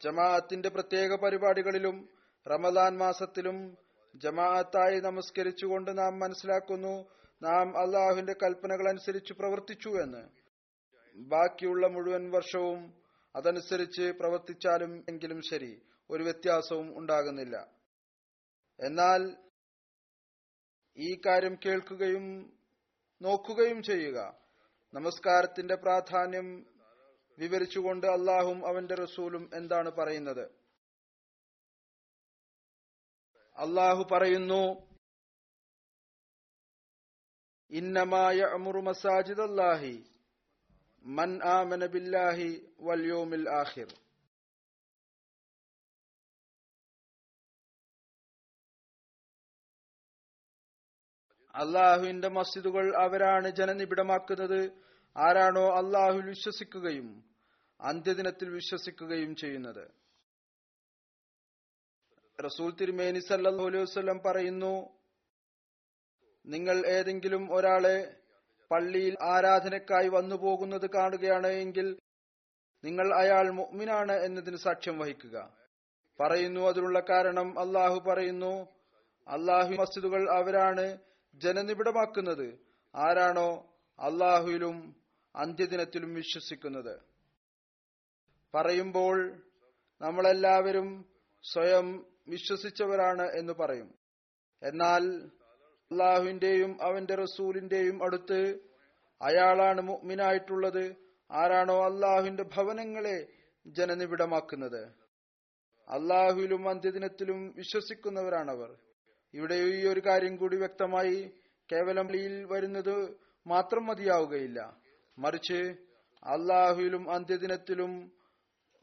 ജമാഅത്തിന്റെ പ്രത്യേക പരിപാടികളിലും റമദാൻ മാസത്തിലും ജമാഅത്തായി നമസ്കരിച്ചുകൊണ്ട് നാം മനസ്സിലാക്കുന്നു. നാം അള്ളാഹുവിന്റെ കൽപ്പനകൾ അനുസരിച്ച് പ്രവർത്തിച്ചു എന്ന്. ബാക്കിയുള്ള മുഴുവൻ വർഷവും അതനുസരിച്ച് പ്രവർത്തിച്ചാലും എങ്കിലും ശരി ഒരു വ്യത്യാസവും ഉണ്ടാകുന്നില്ല. എന്നാൽ ഈ കാര്യം കേൾക്കുകയും നോക്കുകയും ചെയ്യുക. നമസ്കാരത്തിന്റെ പ്രാധാന്യം വിവരിച്ചുകൊണ്ട് അള്ളാഹും അവന്റെ റസൂലും എന്താണ് പറയുന്നത്? അള്ളാഹു പറയുന്നു ഇന്നമായ അമുറു മസാജിദ് അല്ലാഹി മൻ ആമന ബില്ലാഹി വൽ ആഹിർ അള്ളാഹുവിന്റെ മസ്ജിദുകൾ അവരാണ് ജനനിബിഡമാക്കുന്നത്. ആരാണോ അള്ളാഹുൽ വിശ്വസിക്കുകയും അന്ത്യദിനത്തിൽ വിശ്വസിക്കുകയും ചെയ്യുന്നത്. റസൂൽ തിരുമേനി സല്ലല്ലാഹു അലൈഹി വസല്ലം പറയുന്നു നിങ്ങൾ ഏതെങ്കിലും ഒരാളെ പള്ളിയിൽ ആരാധനക്കായി വന്നു പോകുന്നത് കാണുകയാണ് എങ്കിൽ നിങ്ങൾ അയാൾ മുഅ്മിനാണ് എന്നതിന് സാക്ഷ്യം വഹിക്കുക. പറയുന്നു അതിനുള്ള കാരണം അള്ളാഹു പറയുന്നു അള്ളാഹു മസ്ജിദുകൾ അവരാണ് ജനനിബിഡമാക്കുന്നത്. ആരാണോ അള്ളാഹുവിലും അന്ത്യദിനത്തിലും വിശ്വസിക്കുന്നത്. പറയുമ്പോൾ നമ്മളെല്ലാവരും സ്വയം വിശ്വസിച്ചവരാണ് എന്ന് പറയും. എന്നാൽ അള്ളാഹുവിന്റെയും അവന്റെ റസൂലിന്റെയും അടുത്ത് അയാളാണ് മുഗ്മിനായിട്ടുള്ളത് ആരാണോ അള്ളാഹുവിന്റെ ഭവനങ്ങളെ ജനനിബിഡമാക്കുന്നത്. അള്ളാഹുവിലും അന്ത്യദിനത്തിലും വിശ്വസിക്കുന്നവരാണവർ. ഇവിടെ ഈ ഒരു കാര്യം കൂടി വ്യക്തമായി കേവലം വരുന്നത് മാത്രം മതിയാവുകയില്ല. മറിച്ച് അള്ളാഹുവിലും അന്ത്യദിനത്തിലും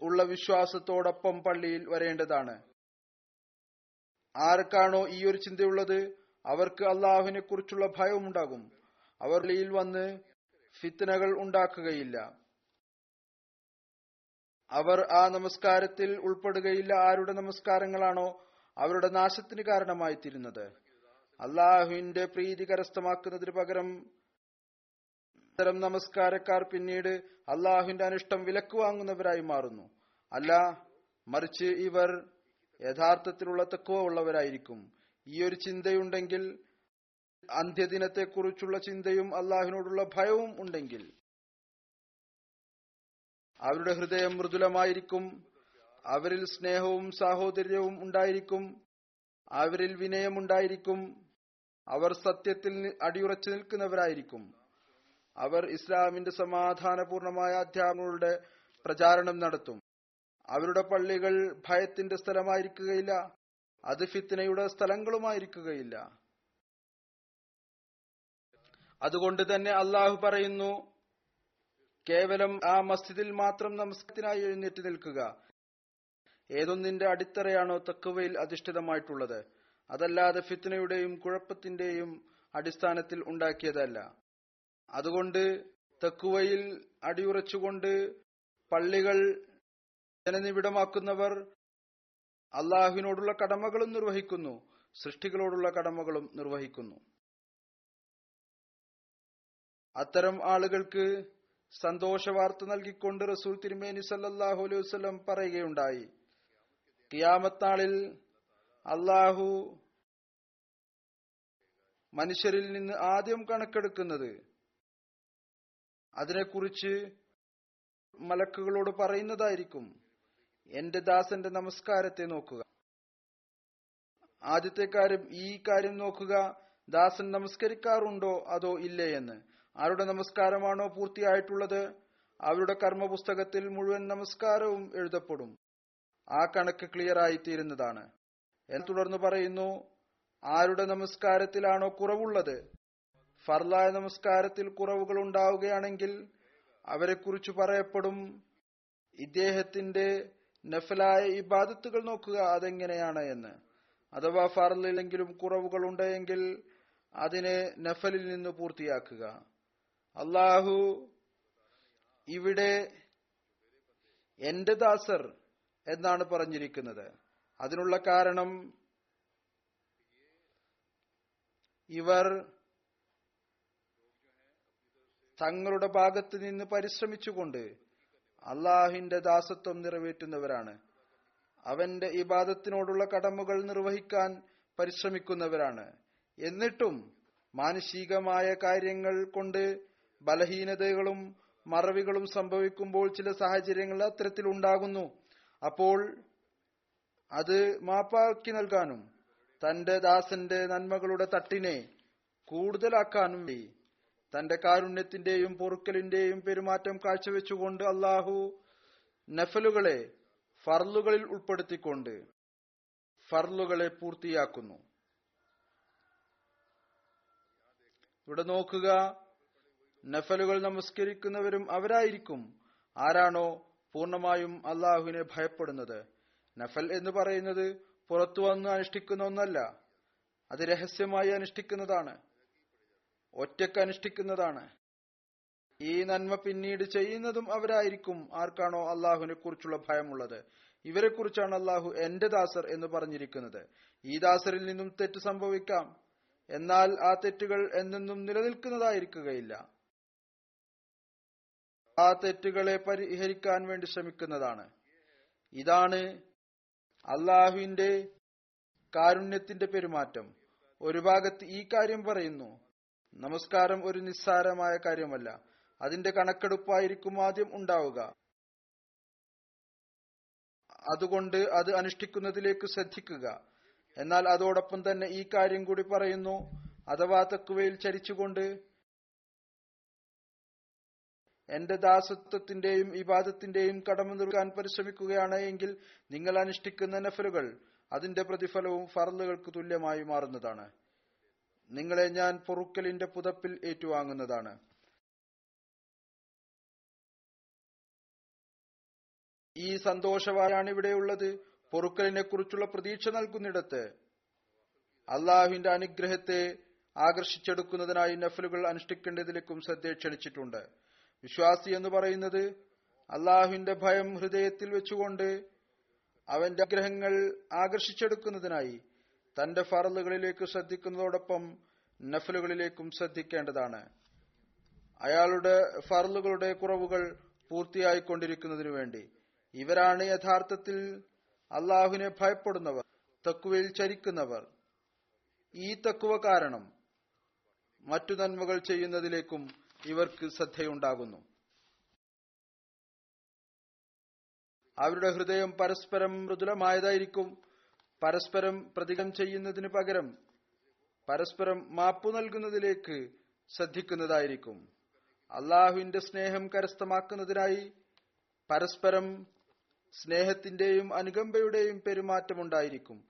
ഉള്ള വിശ്വാസത്തോടൊപ്പം പള്ളിയിൽ വരേണ്ടതാണ്. ആർക്കാണോ ഈ ഒരു ചിന്തയുള്ളത്? അവർക്ക് അള്ളാഹുവിനെ കുറിച്ചുള്ള ഭയവുമുണ്ടാകും. അവർ പള്ളിയിൽ വന്ന് ഫിത്തനകൾ ഉണ്ടാക്കുകയില്ല. അവർ ആ നമസ്കാരത്തിൽ ഉൾപ്പെടുകയില്ല ആരുടെ നമസ്കാരങ്ങളാണോ അവരുടെ നാശത്തിന് കാരണമായി തീരുന്നത് അള്ളാഹുവിന്റെ പ്രീതി കരസ്ഥമാക്കുന്നതിന് പകരം ഇത്തരം നമസ്കാരക്കാർ പിന്നീട് അള്ളാഹുവിന്റെ അനിഷ്ടം വിലക്ക് വാങ്ങുന്നവരായി മാറുന്നു. അല്ല മറിച്ച് ഇവർ യഥാർത്ഥത്തിലുള്ള തെക്കുവ ഉള്ളവരായിരിക്കും. ഈ ഒരു ചിന്തയുണ്ടെങ്കിൽ അന്ത്യദിനത്തെക്കുറിച്ചുള്ള ചിന്തയും അള്ളാഹുവിനോടുള്ള ഭയവും ഉണ്ടെങ്കിൽ അവരുടെ ഹൃദയം മൃദുലമായിരിക്കും അവരിൽ സ്നേഹവും സാഹോദര്യവും ഉണ്ടായിരിക്കും അവരിൽ വിനയമുണ്ടായിരിക്കും അവർ സത്യത്തിൽ അടിയുറച്ചു നിൽക്കുന്നവരായിരിക്കും. അവർ ഇസ്ലാമിന്റെ സമാധാനപൂർണമായ അധ്യാപനങ്ങളുടെ പ്രചാരണം നടത്തും. അവരുടെ പള്ളികൾ ഭയത്തിന്റെ സ്ഥലമായിരിക്കുകയില്ല. അത് ഫിത്തിനയുടെ സ്ഥലങ്ങളുമായിരിക്കുകയില്ല. അതുകൊണ്ട് തന്നെ അള്ളാഹു പറയുന്നു കേവലം ആ മസ്ജിദിൽ മാത്രം നമസ്കത്തിനായി എഴുന്നേറ്റ് നിൽക്കുക. ഏതൊന്നിന്റെ അടിത്തറയാണോ തക്കവയിൽ അധിഷ്ഠിതമായിട്ടുള്ളത്. അതല്ലാതെ ഫിത്തനയുടെയും കുഴപ്പത്തിന്റെയും അടിസ്ഥാനത്തിൽ ഉണ്ടാക്കിയതല്ല. അതുകൊണ്ട് തെക്കുവയിൽ അടിയുറച്ചുകൊണ്ട് പള്ളികൾ ജനനിബിഡമാക്കുന്നവർ അള്ളാഹുവിനോടുള്ള കടമകളും നിർവഹിക്കുന്നു സൃഷ്ടികളോടുള്ള കടമകളും നിർവഹിക്കുന്നു. അത്തരം ആളുകൾക്ക് സന്തോഷ വാർത്ത നൽകിക്കൊണ്ട് റസൂൽ തിരുമേനി സല്ലാഹു അലൈഹി വസ്ലം പറയുകയുണ്ടായി കിയാമത്താളിൽ അള്ളാഹു മനുഷ്യരിൽ നിന്ന് ആദ്യം കണക്കെടുക്കുന്നത് അതിനെക്കുറിച്ച് മലക്കുകളോട് പറയുന്നതായിരിക്കും. എന്റെ ദാസന്റെ നമസ്കാരത്തെ നോക്കുക. ആദ്യത്തെ കാര്യം ഈ കാര്യം നോക്കുക. ദാസൻ നമസ്കരിക്കാറുണ്ടോ? അതോ ഇല്ലേ എന്ന്. ആരുടെ നമസ്കാരമാണോ പൂർത്തിയായിട്ടുള്ളത്? അവരുടെ കർമ്മപുസ്തകത്തിൽ മുഴുവൻ നമസ്കാരവും എഴുതപ്പെടും. ആ കണക്ക് ക്ലിയർ ആയിത്തീരുന്നതാണ് എന്ന് തുടർന്ന് പറയുന്നു? ആരുടെ നമസ്കാരത്തിലാണോ കുറവുള്ളത്? ഫർലായ നമസ്കാരത്തിൽ കുറവുകൾ ഉണ്ടാവുകയാണെങ്കിൽ അവരെക്കുറിച്ച് പറയപ്പെടും ഇദ്ദേഹത്തിന്റെ നഫലായ ഇബാദത്തുകൾ നോക്കുക അതെങ്ങനെയാണ് എന്ന്. അഥവാ ഫർലിലെങ്കിലും കുറവുകൾ ഉണ്ടെങ്കിൽ അതിനെ നഫലിൽ നിന്ന് പൂർത്തിയാക്കുക. അള്ളാഹു ഇവിടെ എന്റെ ദാസർ എന്നാണ് പറഞ്ഞിരിക്കുന്നത്. അതിനുള്ള കാരണം ഇവർ തങ്ങളുടെ ഭാഗത്ത് നിന്ന് പരിശ്രമിച്ചുകൊണ്ട് അള്ളാഹിന്റെ ദാസത്വം നിറവേറ്റുന്നവരാണ്. അവന്റെ ഇബാദത്തിനോടുള്ള കടമകൾ നിർവഹിക്കാൻ പരിശ്രമിക്കുന്നവരാണ്. എന്നിട്ടും മാനുഷികമായ കാര്യങ്ങൾ കൊണ്ട് ബലഹീനതകളും മറവികളും സംഭവിക്കുമ്പോൾ ചില സാഹചര്യങ്ങൾ അത്തരത്തിൽ ഉണ്ടാകുന്നു. അപ്പോൾ അത് മാപ്പാക്കി നൽകാനും തന്റെ ദാസന്റെ നന്മകളുടെ തട്ടിനെ കൂടുതലാക്കാനും തന്റെ കാരുണ്യത്തിന്റെയും പൊറുക്കലിന്റെയും പെരുമാറ്റം കാഴ്ചവെച്ചുകൊണ്ട് അള്ളാഹു നഫലുകളെ ഫർലുകളിൽ ഉൾപ്പെടുത്തിക്കൊണ്ട് ഫർലുകളെ പൂർത്തിയാക്കുന്നു. ഇവിടെ നോക്കുക നഫലുകൾ നമസ്കരിക്കുന്നവരും അവരായിരിക്കും ആരാണോ പൂർണമായും അള്ളാഹുവിനെ ഭയപ്പെടുന്നത്. നഫൽ എന്ന് പറയുന്നത് പുറത്തു വന്ന് അനുഷ്ഠിക്കുന്ന ഒന്നല്ല അത് രഹസ്യമായി അനുഷ്ഠിക്കുന്നതാണ്. ഒറ്റയ്ക്ക് അനുഷ്ഠിക്കുന്നതാണ്. ഈ നന്മ പിന്നീട് ചെയ്യുന്നതും അവരായിരിക്കും ആർക്കാണോ അള്ളാഹുവിനെ കുറിച്ചുള്ള ഭയമുള്ളത്. ഇവരെക്കുറിച്ചാണ് അള്ളാഹു എന്റെ ദാസർ എന്ന് പറഞ്ഞിരിക്കുന്നത്. ഈ ദാസറിൽ നിന്നും തെറ്റ് സംഭവിക്കാം. എന്നാൽ ആ തെറ്റുകൾ എന്നെന്നും നിലനിൽക്കുന്നതായിരിക്കുകയില്ല. ആ തെറ്റുകളെ പരിഹരിക്കാൻ വേണ്ടി ശ്രമിക്കുന്നതാണ്. ഇതാണ് അള്ളാഹുവിന്റെ കാരുണ്യത്തിന്റെ പെരുമാറ്റം. ഒരു ഭാഗത്ത് ഈ കാര്യം പറയുന്നു. നമസ്കാരം ഒരു നിസ്സാരമായ കാര്യമല്ല. അതിന്റെ കണക്കെടുപ്പായിരിക്കും ആദ്യം ഉണ്ടാവുക. അതുകൊണ്ട് അത് അനുഷ്ഠിക്കുന്നതിലേക്ക് ശ്രദ്ധിക്കുക. എന്നാൽ അതോടൊപ്പം തന്നെ ഈ കാര്യം കൂടി പറയുന്നു. അഥവാ തക്കുവയിൽ ചരിച്ചുകൊണ്ട് എന്റെ ദാസത്വത്തിന്റെയും ഇബാദത്തിന്റെയും കടമ നിർക്കാൻ പരിശ്രമിക്കുകയാണ് എങ്കിൽ നിങ്ങൾ അനുഷ്ഠിക്കുന്ന നഫലുകൾ അതിന്റെ പ്രതിഫലവും ഫറലുകൾക്ക് തുല്യമായി മാറുന്നതാണ്. നിങ്ങളെ ഞാൻ പൊറുക്കലിന്റെ പുതപ്പിൽ ഏറ്റുവാങ്ങുന്നതാണ്. ഈ സന്തോഷവാരാണ് ഇവിടെയുള്ളത് പൊറുക്കലിനെ കുറിച്ചുള്ള പ്രതീക്ഷ നൽകുന്നിടത്ത് അള്ളാഹുവിന്റെ അനുഗ്രഹത്തെ ആകർഷിച്ചെടുക്കുന്നതിനായി നഫലുകൾ അനുഷ്ഠിക്കേണ്ടതിലേക്കും ശ്രദ്ധ ക്ഷണിച്ചിട്ടുണ്ട്. വിശ്വാസി എന്ന് പറയുന്നത് അള്ളാഹുവിന്റെ ഭയം ഹൃദയത്തിൽ വെച്ചുകൊണ്ട് അവന്റെ ആഗ്രഹങ്ങൾ ആകർഷിച്ചെടുക്കുന്നതിനായി തന്റെ ഫറലുകളിലേക്ക് ശ്രദ്ധിക്കുന്നതോടൊപ്പം നഫലുകളിലേക്കും ശ്രദ്ധിക്കേണ്ടതാണ്. അയാളുടെ ഫറലുകളുടെ കുറവുകൾ പൂർത്തിയായിക്കൊണ്ടിരിക്കുന്നതിനു വേണ്ടി. ഇവരാണ് യഥാർത്ഥത്തിൽ അള്ളാഹുവിനെ ഭയപ്പെടുന്നവർ തക്കുവയിൽ ചരിക്കുന്നവർ. ഈ തക്കുവ കാരണം മറ്റു നന്മകൾ ചെയ്യുന്നതിലേക്കും ഇവർക്ക് ശ്രദ്ധയുണ്ടാകുന്നു. അവരുടെ ഹൃദയം പരസ്പരം മൃദുലമായതായിരിക്കും. പരസ്പരം പ്രതികം ചെയ്യുന്നതിന് പകരം പരസ്പരം മാപ്പു നൽകുന്നതിലേക്ക് ശ്രദ്ധിക്കുന്നതായിരിക്കും. അള്ളാഹുവിന്റെ സ്നേഹം കരസ്ഥമാക്കുന്നതിനായി പരസ്പരം സ്നേഹത്തിന്റെയും അനുകമ്പയുടെയും പെരുമാറ്റമുണ്ടായിരിക്കും.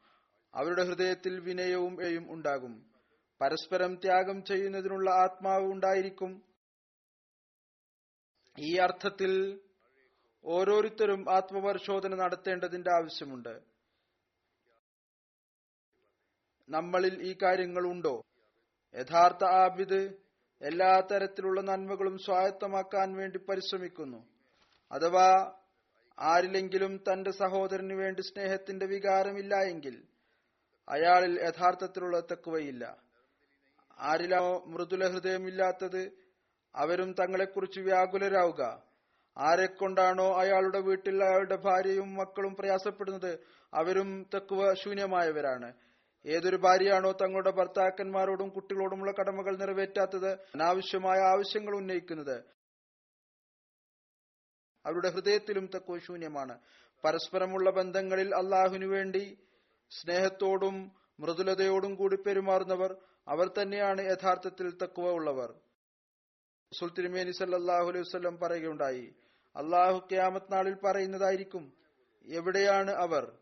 അവരുടെ ഹൃദയത്തിൽ വിനയവും എയും ഉണ്ടാകും. പരസ്പരം ത്യാഗം ചെയ്യുന്നതിനുള്ള ആത്മാവ് ഉണ്ടായിരിക്കും. ഈ അർത്ഥത്തിൽ ഓരോരുത്തരും ആത്മപരിശോധന നടത്തേണ്ടതിന്റെ ആവശ്യമുണ്ട്. നമ്മളിൽ ഈ കാര്യങ്ങളുണ്ടോ? യഥാർത്ഥ ആബിദ് എല്ലാ തരത്തിലുള്ള നന്മകളും സ്വായത്തമാക്കാൻ വേണ്ടി പരിശ്രമിക്കുന്നു. അഥവാ ആരിലെങ്കിലും തന്റെ സഹോദരന് വേണ്ടി സ്നേഹത്തിന്റെ വികാരമില്ല എങ്കിൽ അയാളിൽ യഥാർത്ഥത്തിലുള്ള തക്കുവയില്ല ആരിലോ മൃദുല ഹൃദയമില്ലാത്തത് അവരും തങ്ങളെക്കുറിച്ച് വ്യാകുലരാവുക. ആരെക്കൊണ്ടാണോ അയാളുടെ വീട്ടിൽ അയാളുടെ ഭാര്യയും മക്കളും പ്രയാസപ്പെടുന്നത്? അവരും തക്കുവ ശൂന്യമായവരാണ് ഏതൊരു ഭാര്യയാണോ തങ്ങളുടെ ഭർത്താക്കന്മാരോടും കുട്ടികളോടുമുള്ള കടമകൾ നിറവേറ്റാത്തത് അനാവശ്യമായ ആവശ്യങ്ങൾ ഉന്നയിക്കുന്നത്. അവരുടെ ഹൃദയത്തിലും തക്കോ ശൂന്യമാണ്. പരസ്പരമുള്ള ബന്ധങ്ങളിൽ അള്ളാഹുവിനു വേണ്ടി സ്നേഹത്തോടും മൃദുലതയോടും കൂടി പെരുമാറുന്നവർ അവർ തന്നെയാണ് യഥാർത്ഥത്തിൽ തക്കുവ ഉള്ളവർ. സുൽത്തിരിമേനി സല്ലാഹു അലൈഹി വസ്ലം പറയുകയുണ്ടായി അള്ളാഹു ക്യാമത്ത് നാളിൽ പറയുന്നതായിരിക്കും എവിടെയാണ് അവർ?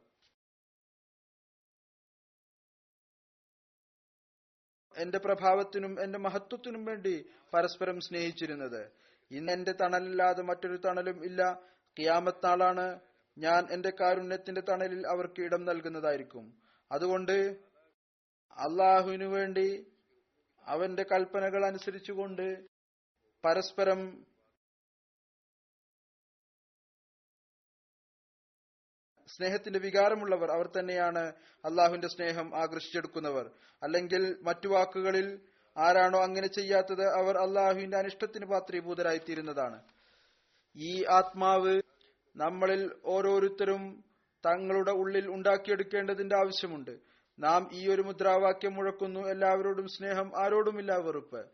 എന്റെ പ്രഭാവത്തിനും എന്റെ മഹത്വത്തിനും വേണ്ടി പരസ്പരം സ്നേഹിച്ചിരുന്നത്. ഇന്ന് എന്റെ തണലില്ലാതെ മറ്റൊരു തണലും ഇല്ല. കിയാമത്നാളാണ്. ഞാൻ എന്റെ കാരുണ്യത്തിന്റെ തണലിൽ അവർക്ക് ഇടം നൽകുന്നതായിരിക്കും. അതുകൊണ്ട് അള്ളാഹുവിനു വേണ്ടി അവന്റെ കൽപ്പനകൾ അനുസരിച്ചുകൊണ്ട് പരസ്പരം സ്നേഹത്തിന്റെ വികാരമുള്ളവർ അവർ തന്നെയാണ് അള്ളാഹുവിന്റെ സ്നേഹം ആകർഷിച്ചെടുക്കുന്നവർ. അല്ലെങ്കിൽ മറ്റു വാക്കുകളിൽ ആരാണോ അങ്ങനെ ചെയ്യാത്തത് അവർ അള്ളാഹുവിന്റെ അനിഷ്ടത്തിന് പാത്രീഭൂതരായിത്തീരുന്നതാണ്. ഈ ആത്മാവ് നമ്മളിൽ ഓരോരുത്തരും തങ്ങളുടെ ഉള്ളിൽ ഉണ്ടാക്കിയെടുക്കേണ്ടതിന്റെ ആവശ്യമുണ്ട്. നാം ഈ ഒരു മുദ്രാവാക്യം മുഴക്കുന്നു എല്ലാവരോടും സ്നേഹം ആരോടുമില്ല വെറുപ്പ്.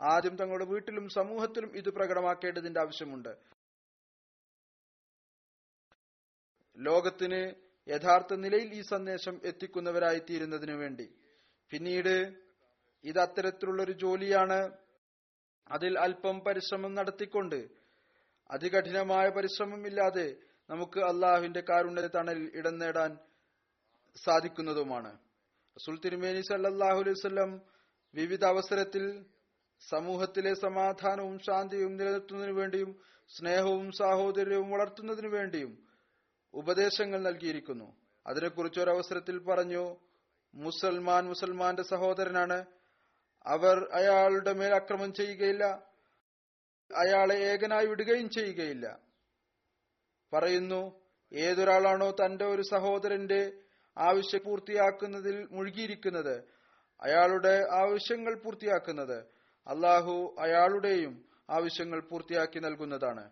ആദ്യം തങ്ങളുടെ വീട്ടിലും സമൂഹത്തിലും ഇത് പ്രകടമാക്കേണ്ടതിന്റെ ആവശ്യമുണ്ട്. ലോകത്തിന് യഥാർത്ഥ നിലയിൽ ഈ സന്ദേശം എത്തിക്കുന്നവരായി തീരുന്നതിനു വേണ്ടി. പിന്നീട് ഇത് അത്തരത്തിലുള്ളൊരു ജോലിയാണ് അതിൽ അല്പം പരിശ്രമം നടത്തിക്കൊണ്ട് അതികഠിനമായ പരിശ്രമം ഇല്ലാതെ നമുക്ക് അള്ളാഹുവിന്റെ കാരുണ്യ തണലിൽ ഇടം നേടാൻ സാധിക്കുന്നതുമാണ്. റസൂൽ തിരുമേനി സല്ലാഹു അലൈഹി വസല്ലം വിവിധ അവസരത്തിൽ സമൂഹത്തിലെ സമാധാനവും ശാന്തിയും നിലനിർത്തുന്നതിനു വേണ്ടിയും സ്നേഹവും സാഹോദര്യവും വളർത്തുന്നതിനു വേണ്ടിയും ഉപദേശങ്ങൾ നൽകിയിരിക്കുന്നു. അതിനെക്കുറിച്ച് ഒരവസരത്തിൽ പറഞ്ഞു മുസൽമാൻ മുസൽമാന്റെ സഹോദരനാണ്. അവർ അയാളുടെ മേൽ അക്രമം ചെയ്യുകയില്ല. അയാളെ ഏകനായി വിടുകയും ചെയ്യുകയില്ല. പറയുന്നു ഏതൊരാളാണോ തന്റെ ഒരു സഹോദരന്റെ ആവശ്യം പൂർത്തിയാക്കുന്നതിൽ മുഴുകിയിരിക്കുന്നത്? അയാളുടെ ആവശ്യങ്ങൾ പൂർത്തിയാക്കുന്നത്. അള്ളാഹു അയാളുടെയും ആവശ്യങ്ങൾ പൂർത്തിയാക്കി നൽകുന്നതാണ്.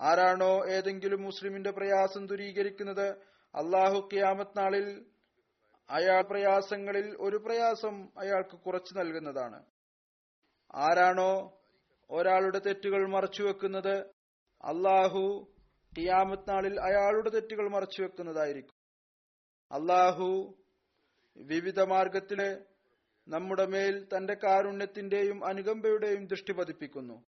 ആരാണോ ഏതെങ്കിലും മുസ്ലിമിന്റെ പ്രയാസം ദുരീകരിക്കുന്നത് അള്ളാഹു ക്യാമത് നാളിൽ അയാൾ പ്രയാസങ്ങളിൽ ഒരു പ്രയാസം അയാൾക്ക് കുറച്ചു നൽകുന്നതാണ്. ആരാണോ ഒരാളുടെ തെറ്റുകൾ മറച്ചുവെക്കുന്നത് അള്ളാഹു ഖിയാമത്ത് നാളിൽ അയാളുടെ തെറ്റുകൾ മറച്ചുവെക്കുന്നതായിരിക്കും അള്ളാഹു വിവിധ മാർഗത്തിലെ നമ്മുടെ മേൽ തന്റെ കാരുണ്യത്തിന്റെയും അനുകമ്പയുടെയും ദൃഷ്ടി പതിപ്പിക്കുന്നു.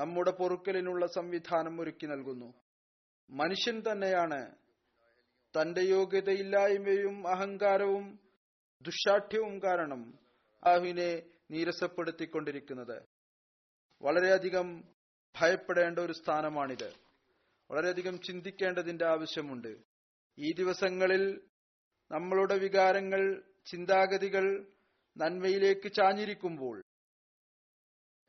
നമ്മുടെ പൊറുക്കലിനുള്ള സംവിധാനം ഒരുക്കി നൽകുന്നു. മനുഷ്യൻ തന്നെയാണ് തന്റെ യോഗ്യതയില്ലായ്മയും അഹങ്കാരവും ദുഷാഠ്യവും കാരണം അള്ളാഹുവിനെ നീരസപ്പെടുത്തിക്കൊണ്ടിരിക്കുന്നത്. വളരെയധികം ഭയപ്പെടേണ്ട ഒരു സ്ഥാനമാണിത്. വളരെയധികം ചിന്തിക്കേണ്ടതിന്റെ ആവശ്യമുണ്ട്. ഈ ദിവസങ്ങളിൽ നമ്മളുടെ വികാരങ്ങൾ ചിന്താഗതികൾ നന്മയിലേക്ക് ചാഞ്ഞിരിക്കുമ്പോൾ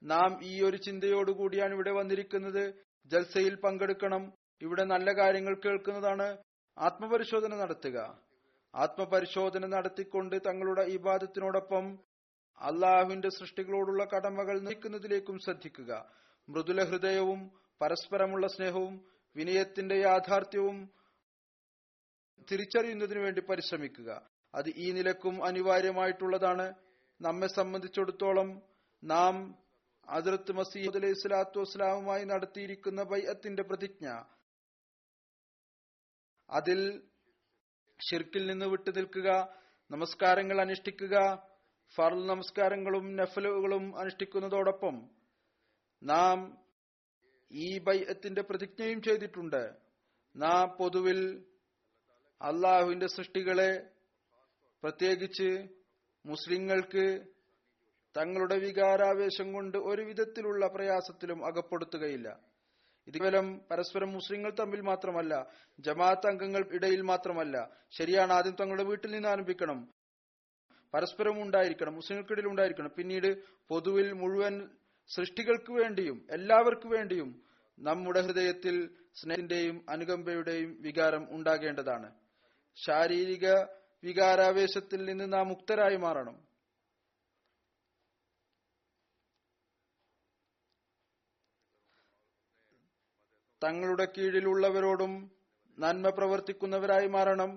നാം ഈ ഒരു ചിന്തയോടുകൂടിയാണ് ഇവിടെ വന്നിരിക്കുന്നത്. ജൽസയിൽ പങ്കെടുക്കണം. ഇവിടെ നല്ല കാര്യങ്ങൾ കേൾക്കുന്നതാണ് ആത്മപരിശോധന നടത്തുക. ആത്മപരിശോധന നടത്തിക്കൊണ്ട് തങ്ങളുടെ ഇബാദത്തിനോടൊപ്പം അള്ളാഹുവിന്റെ സൃഷ്ടികളോടുള്ള കടമകൾ നീക്കുന്നതിലേക്കും ശ്രദ്ധിക്കുക. മൃദുല ഹൃദയവും പരസ്പരമുള്ള സ്നേഹവും വിനയത്തിന്റെ യാഥാർത്ഥ്യവും തിരിച്ചറിയുന്നതിനു വേണ്ടി പരിശ്രമിക്കുക. അത് ഈ നിലക്കും അനിവാര്യമായിട്ടുള്ളതാണ്. നമ്മെ സംബന്ധിച്ചിടത്തോളം നാം അതിർത്ത് മസീദ് അലൈഹി സ്വലാത്തു വസ്സലാമുമായി നടത്തിയിരിക്കുന്ന ബൈഅത്തിന്റെ പ്രതിജ്ഞ. അതിൽ ഷിർക്കിൽ നിന്ന് വിട്ടു നിൽക്കുക നമസ്കാരങ്ങൾ അനുഷ്ഠിക്കുക ഫറൽ നമസ്കാരങ്ങളും നഫലുകളും അനുഷ്ഠിക്കുന്നതോടൊപ്പം നാം ഈ ബൈഅത്തിന്റെ പ്രതിജ്ഞയും ചെയ്തിട്ടുണ്ട്. നാം പൊതുവിൽ അള്ളാഹുവിന്റെ സൃഷ്ടികളെ പ്രത്യേകിച്ച് മുസ്ലിങ്ങൾക്ക് തങ്ങളുടെ വികാരാവേശം കൊണ്ട് ഒരു വിധത്തിലുള്ള പ്രയാസത്തിലും അകപ്പെടുത്തുകയില്ല. ഇത് കേവലം പരസ്പരം മുസ്ലിങ്ങൾ തമ്മിൽ മാത്രമല്ല ജമാഅത്ത് അംഗങ്ങൾ ഇടയിൽ മാത്രമല്ല. ശരിയാണ് ആദ്യം തങ്ങളുടെ വീട്ടിൽ നിന്ന് ആരംഭിക്കണം. പരസ്പരം ഉണ്ടായിരിക്കണം മുസ്ലിങ്ങൾക്കിടയിൽ ഉണ്ടായിരിക്കണം. പിന്നീട് പൊതുവിൽ മുഴുവൻ സൃഷ്ടികൾക്ക് വേണ്ടിയും എല്ലാവർക്കു വേണ്ടിയും നമ്മുടെ ഹൃദയത്തിൽ സ്നേഹത്തിന്റെയും അനുകമ്പയുടെയും വികാരം ഉണ്ടാകേണ്ടതാണ്. ശാരീരിക വികാരാവേശത്തിൽ നിന്ന് നാം മുക്തരായി മാറണം. തങ്ങളുടെ കീഴിലുള്ളവരോടും നന്മ പ്രവർത്തിക്കുന്നവരായി മാറണം.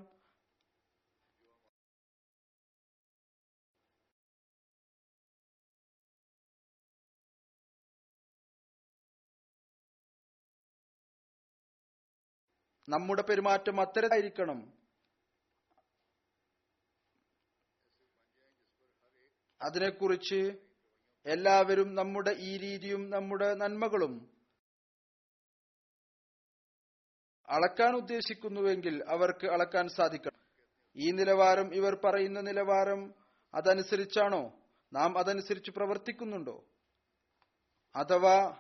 നമ്മുടെ പെരുമാറ്റം അത്തരമായിരിക്കണം അതിനെക്കുറിച്ച് എല്ലാവരും നമ്മുടെ ഈ രീതിയും നമ്മുടെ നന്മകളും അളക്കാൻ ഉദ്ദേശിക്കുന്നുവെങ്കിൽ അവർക്ക് അളക്കാൻ സാധിക്കണം. ഈ നിലവാരം ഇവർ പറയുന്ന നിലവാരം അതനുസരിച്ചാണോ? നാം അതനുസരിച്ച് പ്രവർത്തിക്കുന്നുണ്ടോ? അഥവാ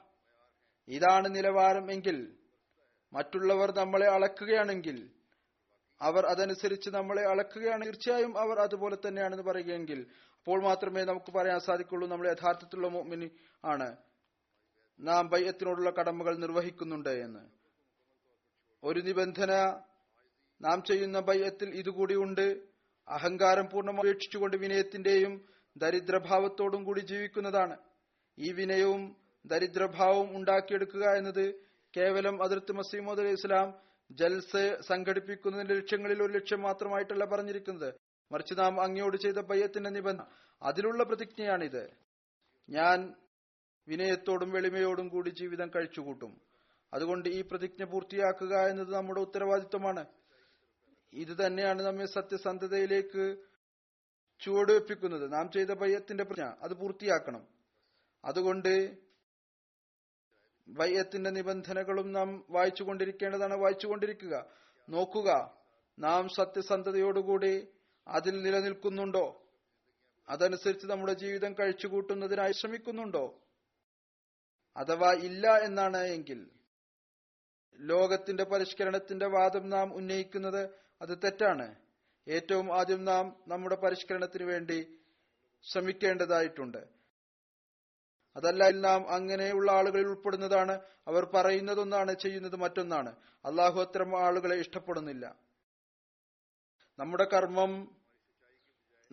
ഇതാണ് നിലവാരം എങ്കിൽ മറ്റുള്ളവർ നമ്മളെ അളക്കുകയാണെങ്കിൽ അവർ അതനുസരിച്ച് നമ്മളെ അളക്കുകയാണ് തീർച്ചയായും അവർ അതുപോലെ തന്നെയാണെന്ന് പറയുകയെങ്കിൽ അപ്പോൾ മാത്രമേ നമുക്ക് പറയാൻ സാധിക്കുള്ളൂ നമ്മൾ യഥാർത്ഥത്തിലുള്ള മോമിനി ആണ്. നാം ബയ്യത്തിനോടുള്ള കടമകൾ നിർവഹിക്കുന്നുണ്ട് എന്ന്. ഒരു നിബന്ധന നാം ചെയ്യുന്ന ബയ്യത്തിൽ ഇതുകൂടിയുണ്ട്. അഹങ്കാരം പൂർണമായി ഉപേക്ഷിച്ചുകൊണ്ട് വിനയത്തിന്റെയും ദരിദ്രഭാവത്തോടും കൂടി ജീവിക്കുന്നതാണ്. ഈ വിനയവും ദരിദ്രഭാവവും ഉണ്ടാക്കിയെടുക്കുക എന്നത് കേവലം അതിർത്ത് മസീമോദ് അലൈഹി ഇസ്ലാം ജൽസ് സംഘടിപ്പിക്കുന്നതിന്റെ ലക്ഷ്യങ്ങളിൽ ഒരു ലക്ഷ്യം മാത്രമായിട്ടല്ല പറഞ്ഞിരിക്കുന്നത്. മറിച്ച് നാം അങ്ങയോട് ചെയ്ത ബയ്യത്തിന്റെ നിബന്ധന അതിലുള്ള പ്രതിജ്ഞയാണിത്. ഞാൻ വിനയത്തോടും വെളിമയോടും കൂടി ജീവിതം കഴിച്ചുകൂട്ടും. അതുകൊണ്ട് ഈ പ്രതിജ്ഞ പൂർത്തിയാക്കുക എന്നത് നമ്മുടെ ഉത്തരവാദിത്വമാണ്. ഇത് തന്നെയാണ് നമ്മെ സത്യസന്ധതയിലേക്ക് ചുവടുവെപ്പിക്കുന്നത്. നാം ചെയ്ത ബയ്യത്തിന്റെ പ്രതിജ്ഞ അത് പൂർത്തിയാക്കണം. അതുകൊണ്ട് ബയ്യത്തിന്റെ നിബന്ധനകളും നാം വായിച്ചുകൊണ്ടിരിക്കേണ്ടതാണ്. വായിച്ചുകൊണ്ടിരിക്കുക. നോക്കുക നാം സത്യസന്ധതയോടുകൂടി അതിൽ നിലനിൽക്കുന്നുണ്ടോ? അതനുസരിച്ച് നമ്മുടെ ജീവിതം കഴിച്ചുകൂട്ടുന്നതിനായി ശ്രമിക്കുന്നുണ്ടോ? അഥവാ ഇല്ല എന്നാണ് എങ്കിൽ ലോകത്തിന്റെ പരിഷ്കരണത്തിന്റെ വാദം നാം ഉന്നയിക്കുന്നത് അത് തെറ്റാണ്. ഏറ്റവും ആദ്യം നാം നമ്മുടെ പരിഷ്കരണത്തിന് വേണ്ടി ശ്രമിക്കേണ്ടതായിട്ടുണ്ട്. അതല്ല നാം അങ്ങനെയുള്ള ആളുകളിൽ ഉൾപ്പെടുന്നതാണ്. അവർ പറയുന്നതൊന്നാണ് ചെയ്യുന്നത് മറ്റൊന്നാണ്. അള്ളാഹു അത്തരം ആളുകളെ ഇഷ്ടപ്പെടുന്നില്ല. നമ്മുടെ കർമ്മം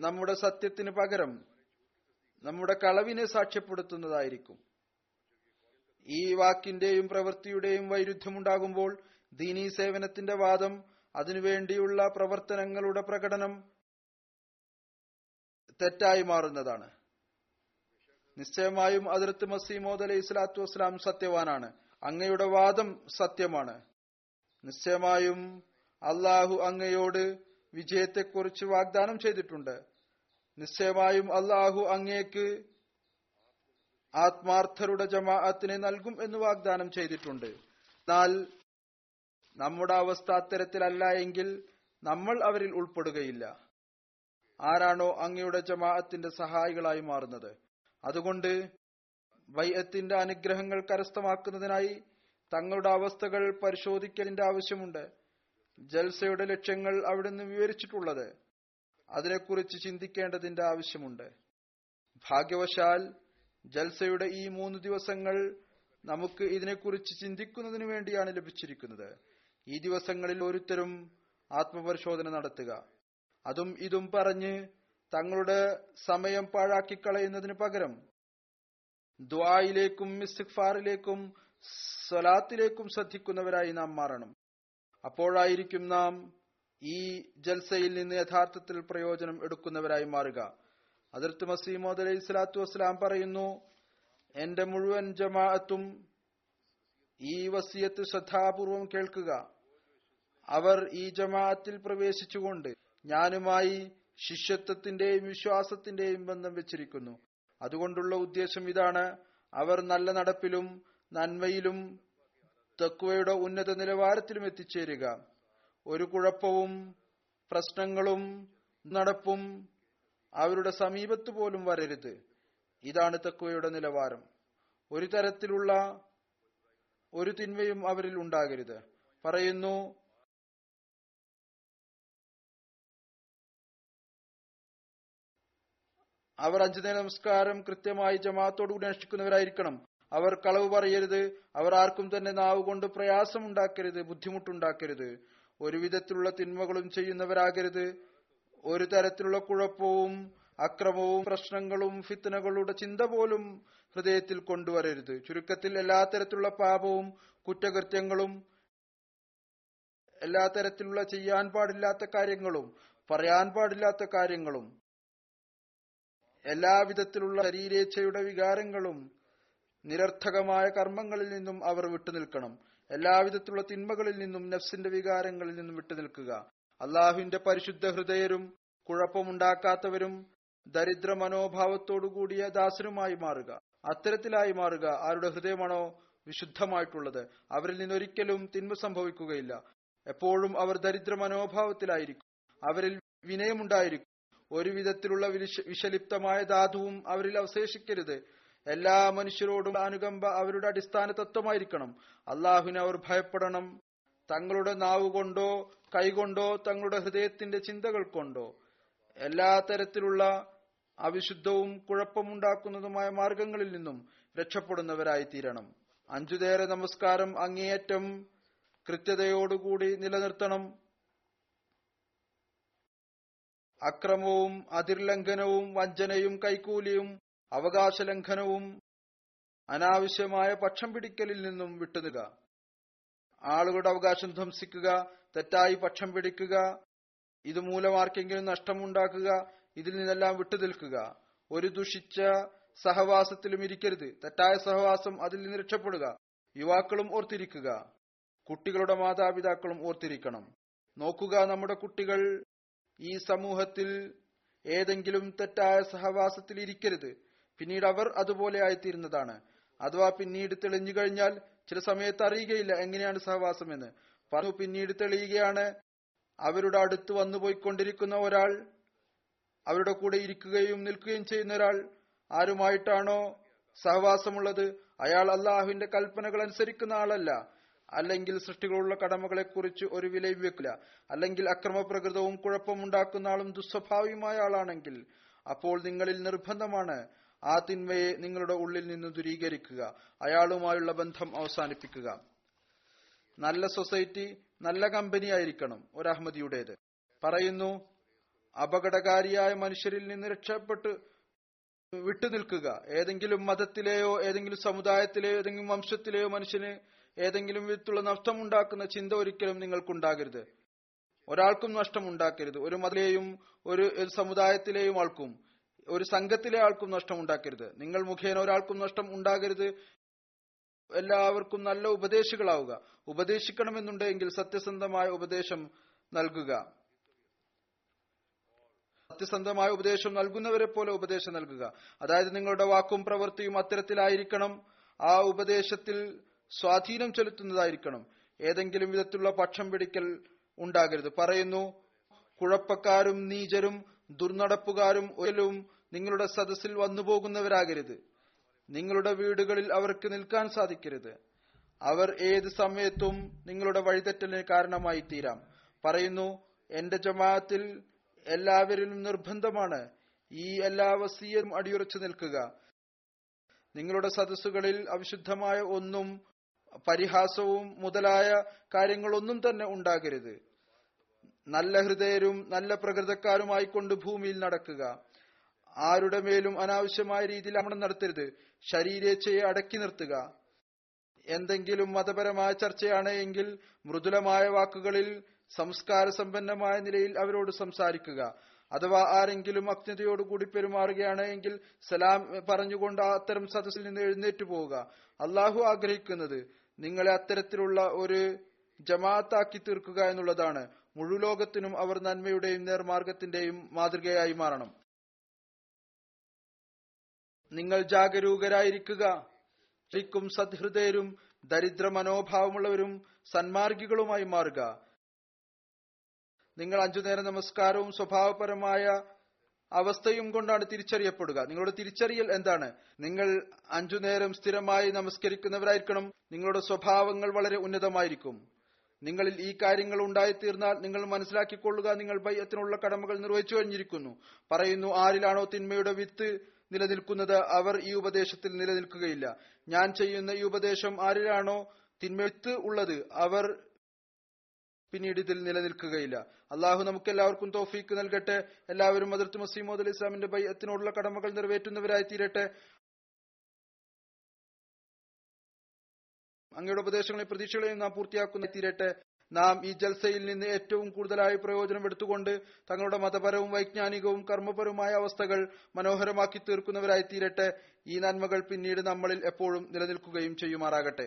നമ്മുടെ സത്യത്തിന് പകരം നമ്മുടെ കളവിനെ സാക്ഷ്യപ്പെടുത്തുന്നതായിരിക്കും. ഈ വാക്കിന്റെയും പ്രവൃത്തിയുടെയും വൈരുദ്ധ്യമുണ്ടാകുമ്പോൾ ദീനീ സേവനത്തിന്റെ വാദം അതിനുവേണ്ടിയുള്ള പ്രവർത്തനങ്ങളുടെ പ്രകടനം തെറ്റായി മാറുന്നതാണ്. നിശ്ചയമായും അതിർത്ത് മസീമോദ് അലൈഹി സ്വലാത്തു വസ്സലാം സത്യവാനാണ്. അങ്ങയുടെ വാദം സത്യമാണ്. നിശ്ചയമായും അള്ളാഹു അങ്ങയോട് വിജയത്തെക്കുറിച്ച് വാഗ്ദാനം ചെയ്തിട്ടുണ്ട്. നിശ്ചയമായും അള്ളാഹു അങ്ങേക്ക് ആത്മാർത്ഥരുടെ ജമാഅത്തിനെ നൽകും എന്ന് വാഗ്ദാനം ചെയ്തിട്ടുണ്ട്. എന്നാൽ നമ്മുടെ അവസ്ഥ അത്തരത്തിലല്ല എങ്കിൽ നമ്മൾ അവരിൽ ഉൾപ്പെടുകയില്ല. ആരാണോ അങ്ങയുടെ ജമാഅത്തിന്റെ സഹായികളായി മാറുന്നത്. അതുകൊണ്ട് വൈയത്തിന്റെ അനുഗ്രഹങ്ങൾ കരസ്ഥമാക്കുന്നതിനായി തങ്ങളുടെ അവസ്ഥകൾ പരിശോധിക്കലിന്റെ ആവശ്യമുണ്ട്. ജൽസയുടെ ലക്ഷ്യങ്ങൾ അവിടുന്ന് വിവരിച്ചിട്ടുള്ളത്. അതിനെക്കുറിച്ച് ചിന്തിക്കേണ്ടതിന്റെ ആവശ്യമുണ്ട്. ഭാഗ്യവശാൽ ജൽസയുടെ ഈ മൂന്ന് ദിവസങ്ങൾ നമുക്ക് ഇതിനെക്കുറിച്ച് ചിന്തിക്കുന്നതിനു വേണ്ടിയാണ് ലഭിച്ചിരിക്കുന്നത്. ഈ ദിവസങ്ങളിൽ ഓരോരുത്തരും ആത്മപരിശോധന നടത്തുക. അതും ഇതും പറഞ്ഞ് തങ്ങളുടെ സമയം പാഴാക്കി കളയുന്നതിന് പകരം ദ്വായിലേക്കും ഇസ്തിഗ്ഫാറിലേക്കും സ്വലാത്തിലേക്കും ശ്രദ്ധിക്കുന്നവരായി നാം മാറണം. അപ്പോഴായിരിക്കും നാം ഈ ജൽസയിൽ നിന്ന് യഥാർത്ഥത്തിൽ പ്രയോജനം എടുക്കുന്നവരായി മാറുക. അതിർത്ത് മസീമോദ് അലൈഹി സ്വലാത്തു വസ്സലാം പറയുന്നു എന്റെ മുഴുവൻ ജമാഅത്തും ഈ വസിയത്ത് ശ്രദ്ധാപൂർവം കേൾക്കുക. അവർ ഈ ജമാഅത്തിൽ പ്രവേശിച്ചുകൊണ്ട് ഞാനുമായി ശിഷ്യത്വത്തിന്റെയും വിശ്വാസത്തിന്റെയും ബന്ധം വെച്ചിരിക്കുന്നു. അതുകൊണ്ടുള്ള ഉദ്ദേശം ഇതാണ് അവർ നല്ല നടപ്പിലും നന്മയിലും തക്കുവയുടെ ഉന്നത നിലവാരത്തിലും എത്തിച്ചേരുക. ഒരു കുഴപ്പവും പ്രശ്നങ്ങളും നടപ്പും അവരുടെ സമീപത്ത് പോലും വരരുത്. ഇതാണ് തക്വയുടെ നിലവാരം. ഒരു തരത്തിലുള്ള ഒരു തിന്മയും അവരിൽ ഉണ്ടാകരുത്. പറയുന്നു അവർ അഞ്ചു നേര നമസ്കാരം കൃത്യമായി ജമാഅത്തോടുകൂടി അനുഷ്ഠിക്കുന്നവരായിരിക്കണം അവർ കളവ് പറയരുത്. അവർ ആർക്കും തന്നെ നാവ് കൊണ്ട് പ്രയാസമുണ്ടാക്കരുത് ബുദ്ധിമുട്ടുണ്ടാക്കരുത്. ഒരു വിധത്തിലുള്ള തിന്മകളും ചെയ്യുന്നവരാകരുത്. ഒരു തരത്തിലുള്ള കുഴപ്പവും അക്രമവും പ്രശ്നങ്ങളും ഫിത്തനകളുടെ ചിന്ത പോലും ഹൃദയത്തിൽ കൊണ്ടുവരരുത്. ചുരുക്കത്തിൽ എല്ലാ തരത്തിലുള്ള പാപവും കുറ്റകൃത്യങ്ങളും എല്ലാ തരത്തിലുള്ള ചെയ്യാൻ പാടില്ലാത്ത കാര്യങ്ങളും പറയാൻ പാടില്ലാത്ത കാര്യങ്ങളും എല്ലാവിധത്തിലുള്ള ശരീരേച്ഛയുടെ വികാരങ്ങളും നിരർത്ഥകമായ കർമ്മങ്ങളിൽ നിന്നും അവർ വിട്ടുനിൽക്കണം. എല്ലാവിധത്തിലുള്ള തിന്മകളിൽ നിന്നും നഫ്സിന്റെ വികാരങ്ങളിൽ നിന്നും വിട്ടുനിൽക്കുക. അള്ളാഹുവിന്റെ പരിശുദ്ധ ഹൃദയരും കുഴപ്പമുണ്ടാക്കാത്തവരും ദരിദ്ര മനോഭാവത്തോടുകൂടിയ ദാസരുമായി മാറുക. അത്തരത്തിലായി മാറുക ആരുടെ ഹൃദയമാണോ വിശുദ്ധമായിട്ടുള്ളത്. അവരിൽ നിന്നൊരിക്കലും തിന്മ സംഭവിക്കുകയില്ല. എപ്പോഴും അവർ ദരിദ്ര മനോഭാവത്തിലായിരിക്കും അവരിൽ വിനയമുണ്ടായിരിക്കും. ഒരു വിധത്തിലുള്ള വിഷലിപ്തമായ ധാതുവും അവരിൽ അവശേഷിക്കരുത്. എല്ലാ മനുഷ്യരോടും അനുകമ്പ അവരുടെ അടിസ്ഥാന തത്വമായിരിക്കണം അള്ളാഹുവിനെ അവർ ഭയപ്പെടണം. തങ്ങളുടെ നാവ് കൊണ്ടോ കൈകൊണ്ടോ തങ്ങളുടെ ഹൃദയത്തിന്റെ ചിന്തകൾ കൊണ്ടോ എല്ലാ തരത്തിലുള്ള അവിശുദ്ധവും കുഴപ്പമുണ്ടാക്കുന്നതുമായ മാർഗങ്ങളിൽ നിന്നും രക്ഷപ്പെടുന്നവരായി തീരണം അഞ്ചുതേറെ നമസ്കാരം അങ്ങേയറ്റം കൃത്യതയോടുകൂടി നിലനിർത്തണം. അക്രമവും അതിർലംഘനവും വഞ്ചനയും കൈക്കൂലിയും അവകാശ ലംഘനവും അനാവശ്യമായ പക്ഷം പിടിക്കലിൽ നിന്നും വിട്ടുനുക ആളുകളുടെ അവകാശം ധ്വംസിക്കുക. തെറ്റായി പക്ഷം പിടിക്കുക ഇതുമൂലം ആർക്കെങ്കിലും നഷ്ടമുണ്ടാക്കുക ഇതിൽ നിന്നെല്ലാം വിട്ടുനിൽക്കുക. ഒരു ദുഷിച്ച സഹവാസത്തിലും ഇരിക്കരുത്. തെറ്റായ സഹവാസം അതിൽ നിന്ന് രക്ഷപ്പെടുക. യുവാക്കളും ഓർത്തിരിക്കുക. കുട്ടികളുടെ മാതാപിതാക്കളും ഓർത്തിരിക്കണം. നോക്കുക നമ്മുടെ കുട്ടികൾ ഈ സമൂഹത്തിൽ ഏതെങ്കിലും തെറ്റായ സഹവാസത്തിൽ ഇരിക്കരുത്. പിന്നീട് അവർ അതുപോലെ ആയിത്തീരുന്നതാണ്. അഥവാ പിന്നീട് തെളിഞ്ഞു കഴിഞ്ഞാൽ ചില സമയത്ത് അറിയുകയില്ല എങ്ങനെയാണ് സഹവാസം എന്ന് പറഞ്ഞു പിന്നീട് തെളിയുകയാണ്. അവരുടെ അടുത്ത് വന്നു പോയിക്കൊണ്ടിരിക്കുന്ന ഒരാൾ അവരുടെ കൂടെ ഇരിക്കുകയും നിൽക്കുകയും ചെയ്യുന്ന ഒരാൾ ആരുമായിട്ടാണോ സഹവാസമുള്ളത്? അയാൾ അള്ളാഹുവിന്റെ കൽപ്പനകൾ അനുസരിക്കുന്ന ആളല്ല. അല്ലെങ്കിൽ സൃഷ്ടികളുള്ള കടമകളെക്കുറിച്ച് ഒരു വിലയും വെക്കില്ല. അല്ലെങ്കിൽ അക്രമപ്രകൃതവും കുഴപ്പമുണ്ടാക്കുന്ന ആളും ദുസ്വഭാവിയുമായ ആളാണെങ്കിൽ അപ്പോൾ നിങ്ങളിൽ നിർബന്ധമാണ് ആ തിന്മയെ നിങ്ങളുടെ ഉള്ളിൽ നിന്ന് ദുരീകരിക്കുക. അയാളുമായുള്ള ബന്ധം അവസാനിപ്പിക്കുക. നല്ല സൊസൈറ്റി നല്ല കമ്പനി ആയിരിക്കണം ഒരു അഹമ്മദിയുടേത് പറയുന്നു അപകടകാരിയായ മനുഷ്യരിൽ നിന്ന് രക്ഷപ്പെട്ട് വിട്ടുനിൽക്കുക. ഏതെങ്കിലും മതത്തിലെയോ ഏതെങ്കിലും സമുദായത്തിലെയോ ഏതെങ്കിലും വംശത്തിലെയോ മനുഷ്യന് ഏതെങ്കിലും വിധത്തിലുള്ള നഷ്ടമുണ്ടാക്കുന്ന ചിന്ത ഒരിക്കലും നിങ്ങൾക്കുണ്ടാകരുത്. ഒരാൾക്കും നഷ്ടമുണ്ടാക്കരുത്. ഒരു മതിലെയും ഒരു സമുദായത്തിലെയും ആൾക്കും ഒരു സംഘത്തിലെ ആൾക്കും നഷ്ടം ഉണ്ടാക്കരുത് നിങ്ങൾ മുഖേന ഒരാൾക്കും നഷ്ടം ഉണ്ടാകരുത്. എല്ലാവർക്കും നല്ല ഉപദേശികളാവുക. ഉപദേശിക്കണമെന്നുണ്ടെങ്കിൽ സത്യസന്ധമായ ഉപദേശം നൽകുക. സത്യസന്ധമായ ഉപദേശം നൽകുന്നവരെ പോലെ ഉപദേശം നൽകുക. അതായത് നിങ്ങളുടെ വാക്കും പ്രവൃത്തിയും അത്തരത്തിലായിരിക്കണം. ആ ഉപദേശത്തിൽ സ്വാധീനം ചെലുത്തുന്നതായിരിക്കണം. ഏതെങ്കിലും വിധത്തിലുള്ള പക്ഷം പിടിക്കൽ ഉണ്ടാകരുത്. പറയുന്നു കുഴപ്പക്കാരും നീചരും ദുർനടപ്പുകാരും ഒരിലും നിങ്ങളുടെ സദസ്സിൽ വന്നുപോകുന്നവരാകരുത്. നിങ്ങളുടെ വീടുകളിൽ അവർക്ക് നിൽക്കാൻ സാധിക്കരുത്. അവർ ഏത് സമയത്തും നിങ്ങളുടെ വഴിതെറ്റലിന് കാരണമായി തീരാം പറയുന്നു എന്റെ ജമാഅത്തിൽ എല്ലാവരിലും നിർബന്ധമാണ് ഈ എല്ലാ വസീയും അടിയുറച്ചു നിൽക്കുക. നിങ്ങളുടെ സദസ്സുകളിൽ അവിശുദ്ധമായ ഒന്നും പരിഹാസവും മുതലായ കാര്യങ്ങളൊന്നും തന്നെ ഉണ്ടാകരുത്. നല്ല ഹൃദയരും നല്ല പ്രകൃതക്കാരുമായിക്കൊണ്ട് ഭൂമിയിൽ നടക്കുക. ആരുടെ മേലും അനാവശ്യമായ രീതിയിൽ അമണം നടത്തരുത്. ശരീരേച്ഛയെ അടക്കി നിർത്തുക. എന്തെങ്കിലും മതപരമായ ചർച്ചയാണ് എങ്കിൽ മൃദുലമായ വാക്കുകളിൽ സംസ്കാര സമ്പന്നമായ നിലയിൽ അവരോട് സംസാരിക്കുക. അഥവാ ആരെങ്കിലും അജ്ഞതയോടുകൂടി പെരുമാറുകയാണ് എങ്കിൽ സലാം പറഞ്ഞുകൊണ്ട് അത്തരം സദസ്സിൽ നിന്ന് എഴുന്നേറ്റ് പോവുക. അള്ളാഹു ആഗ്രഹിക്കുന്നത് നിങ്ങളെ അത്തരത്തിലുള്ള ഒരു ജമാഅത്താക്കി തീർക്കുക എന്നുള്ളതാണ്. മുഴുവോകത്തിനും അവർ നന്മയുടെയും നേർമാർഗത്തിന്റെയും മാതൃകയായി മാറണം. നിങ്ങൾ ജാഗരൂകരായിരിക്കുക. ശരിക്കും സദ്ഹൃദയരും ദരിദ്ര മനോഭാവമുള്ളവരും സന്മാർഗികളുമായി മാറുക. നിങ്ങൾ അഞ്ചുനേരം നമസ്കാരവും സ്വഭാവപരമായ അവസ്ഥയും കൊണ്ടാണ് തിരിച്ചറിയപ്പെടുക. നിങ്ങളുടെ തിരിച്ചറിയൽ എന്താണ്? നിങ്ങൾ അഞ്ചുനേരം സ്ഥിരമായി നമസ്കരിക്കുന്നവരായിരിക്കണം. നിങ്ങളുടെ സ്വഭാവങ്ങൾ വളരെ ഉന്നതമായിരിക്കും. നിങ്ങളിൽ ഈ കാര്യങ്ങൾ ഉണ്ടായിത്തീർന്നാൽ നിങ്ങൾ മനസ്സിലാക്കിക്കൊള്ളുക. നിങ്ങൾ ബയ്യത്തിനുള്ള കടമകൾ നിർവഹിച്ചു കഴിഞ്ഞിരിക്കുന്നു. പറയുന്നു ആരിലാണോ തിന്മയുടെ വിത്ത് നിലനിൽക്കുന്നത് അവർ ഈ ഉപദേശത്തിൽ നിലനിൽക്കുകയില്ല. ഞാൻ ചെയ്യുന്ന ഈ ഉപദേശം ആരിലാണോ? തിന്മത്ത് ഉള്ളത് അവർ പിന്നീട് ഇതിൽ നിലനിൽക്കുകയില്ല. അള്ളാഹു നമുക്ക് എല്ലാവർക്കും തോഫീക്ക് നൽകട്ടെ. എല്ലാവരും അതിർത്ത് മസീമോദ് അലി ഇസ്ലാമിന്റെ ബയ്യത്തിനോടുള്ള കടമകൾ നിറവേറ്റുന്നവരായി തീരട്ടെ അങ്ങയുടെ ഉപദേശങ്ങളെ പ്രതീക്ഷകളെയും നാം പൂർത്തിയാക്കുന്ന തീരട്ടെ നാം ഈ ജൽസയിൽ നിന്ന് ഏറ്റവും കൂടുതലായി പ്രയോജനം എടുത്തുകൊണ്ട് തങ്ങളുടെ മതപരവും വൈജ്ഞാനികവും കർമ്മപരവുമായ അവസ്ഥകൾ മനോഹരമാക്കി തീർക്കുന്നവരായി തീരട്ടെ. ഈ നന്മകൾ പിന്നീട് നമ്മളിൽ എപ്പോഴും നിലനിൽക്കുകയും ചെയ്യുമാറാകട്ടെ.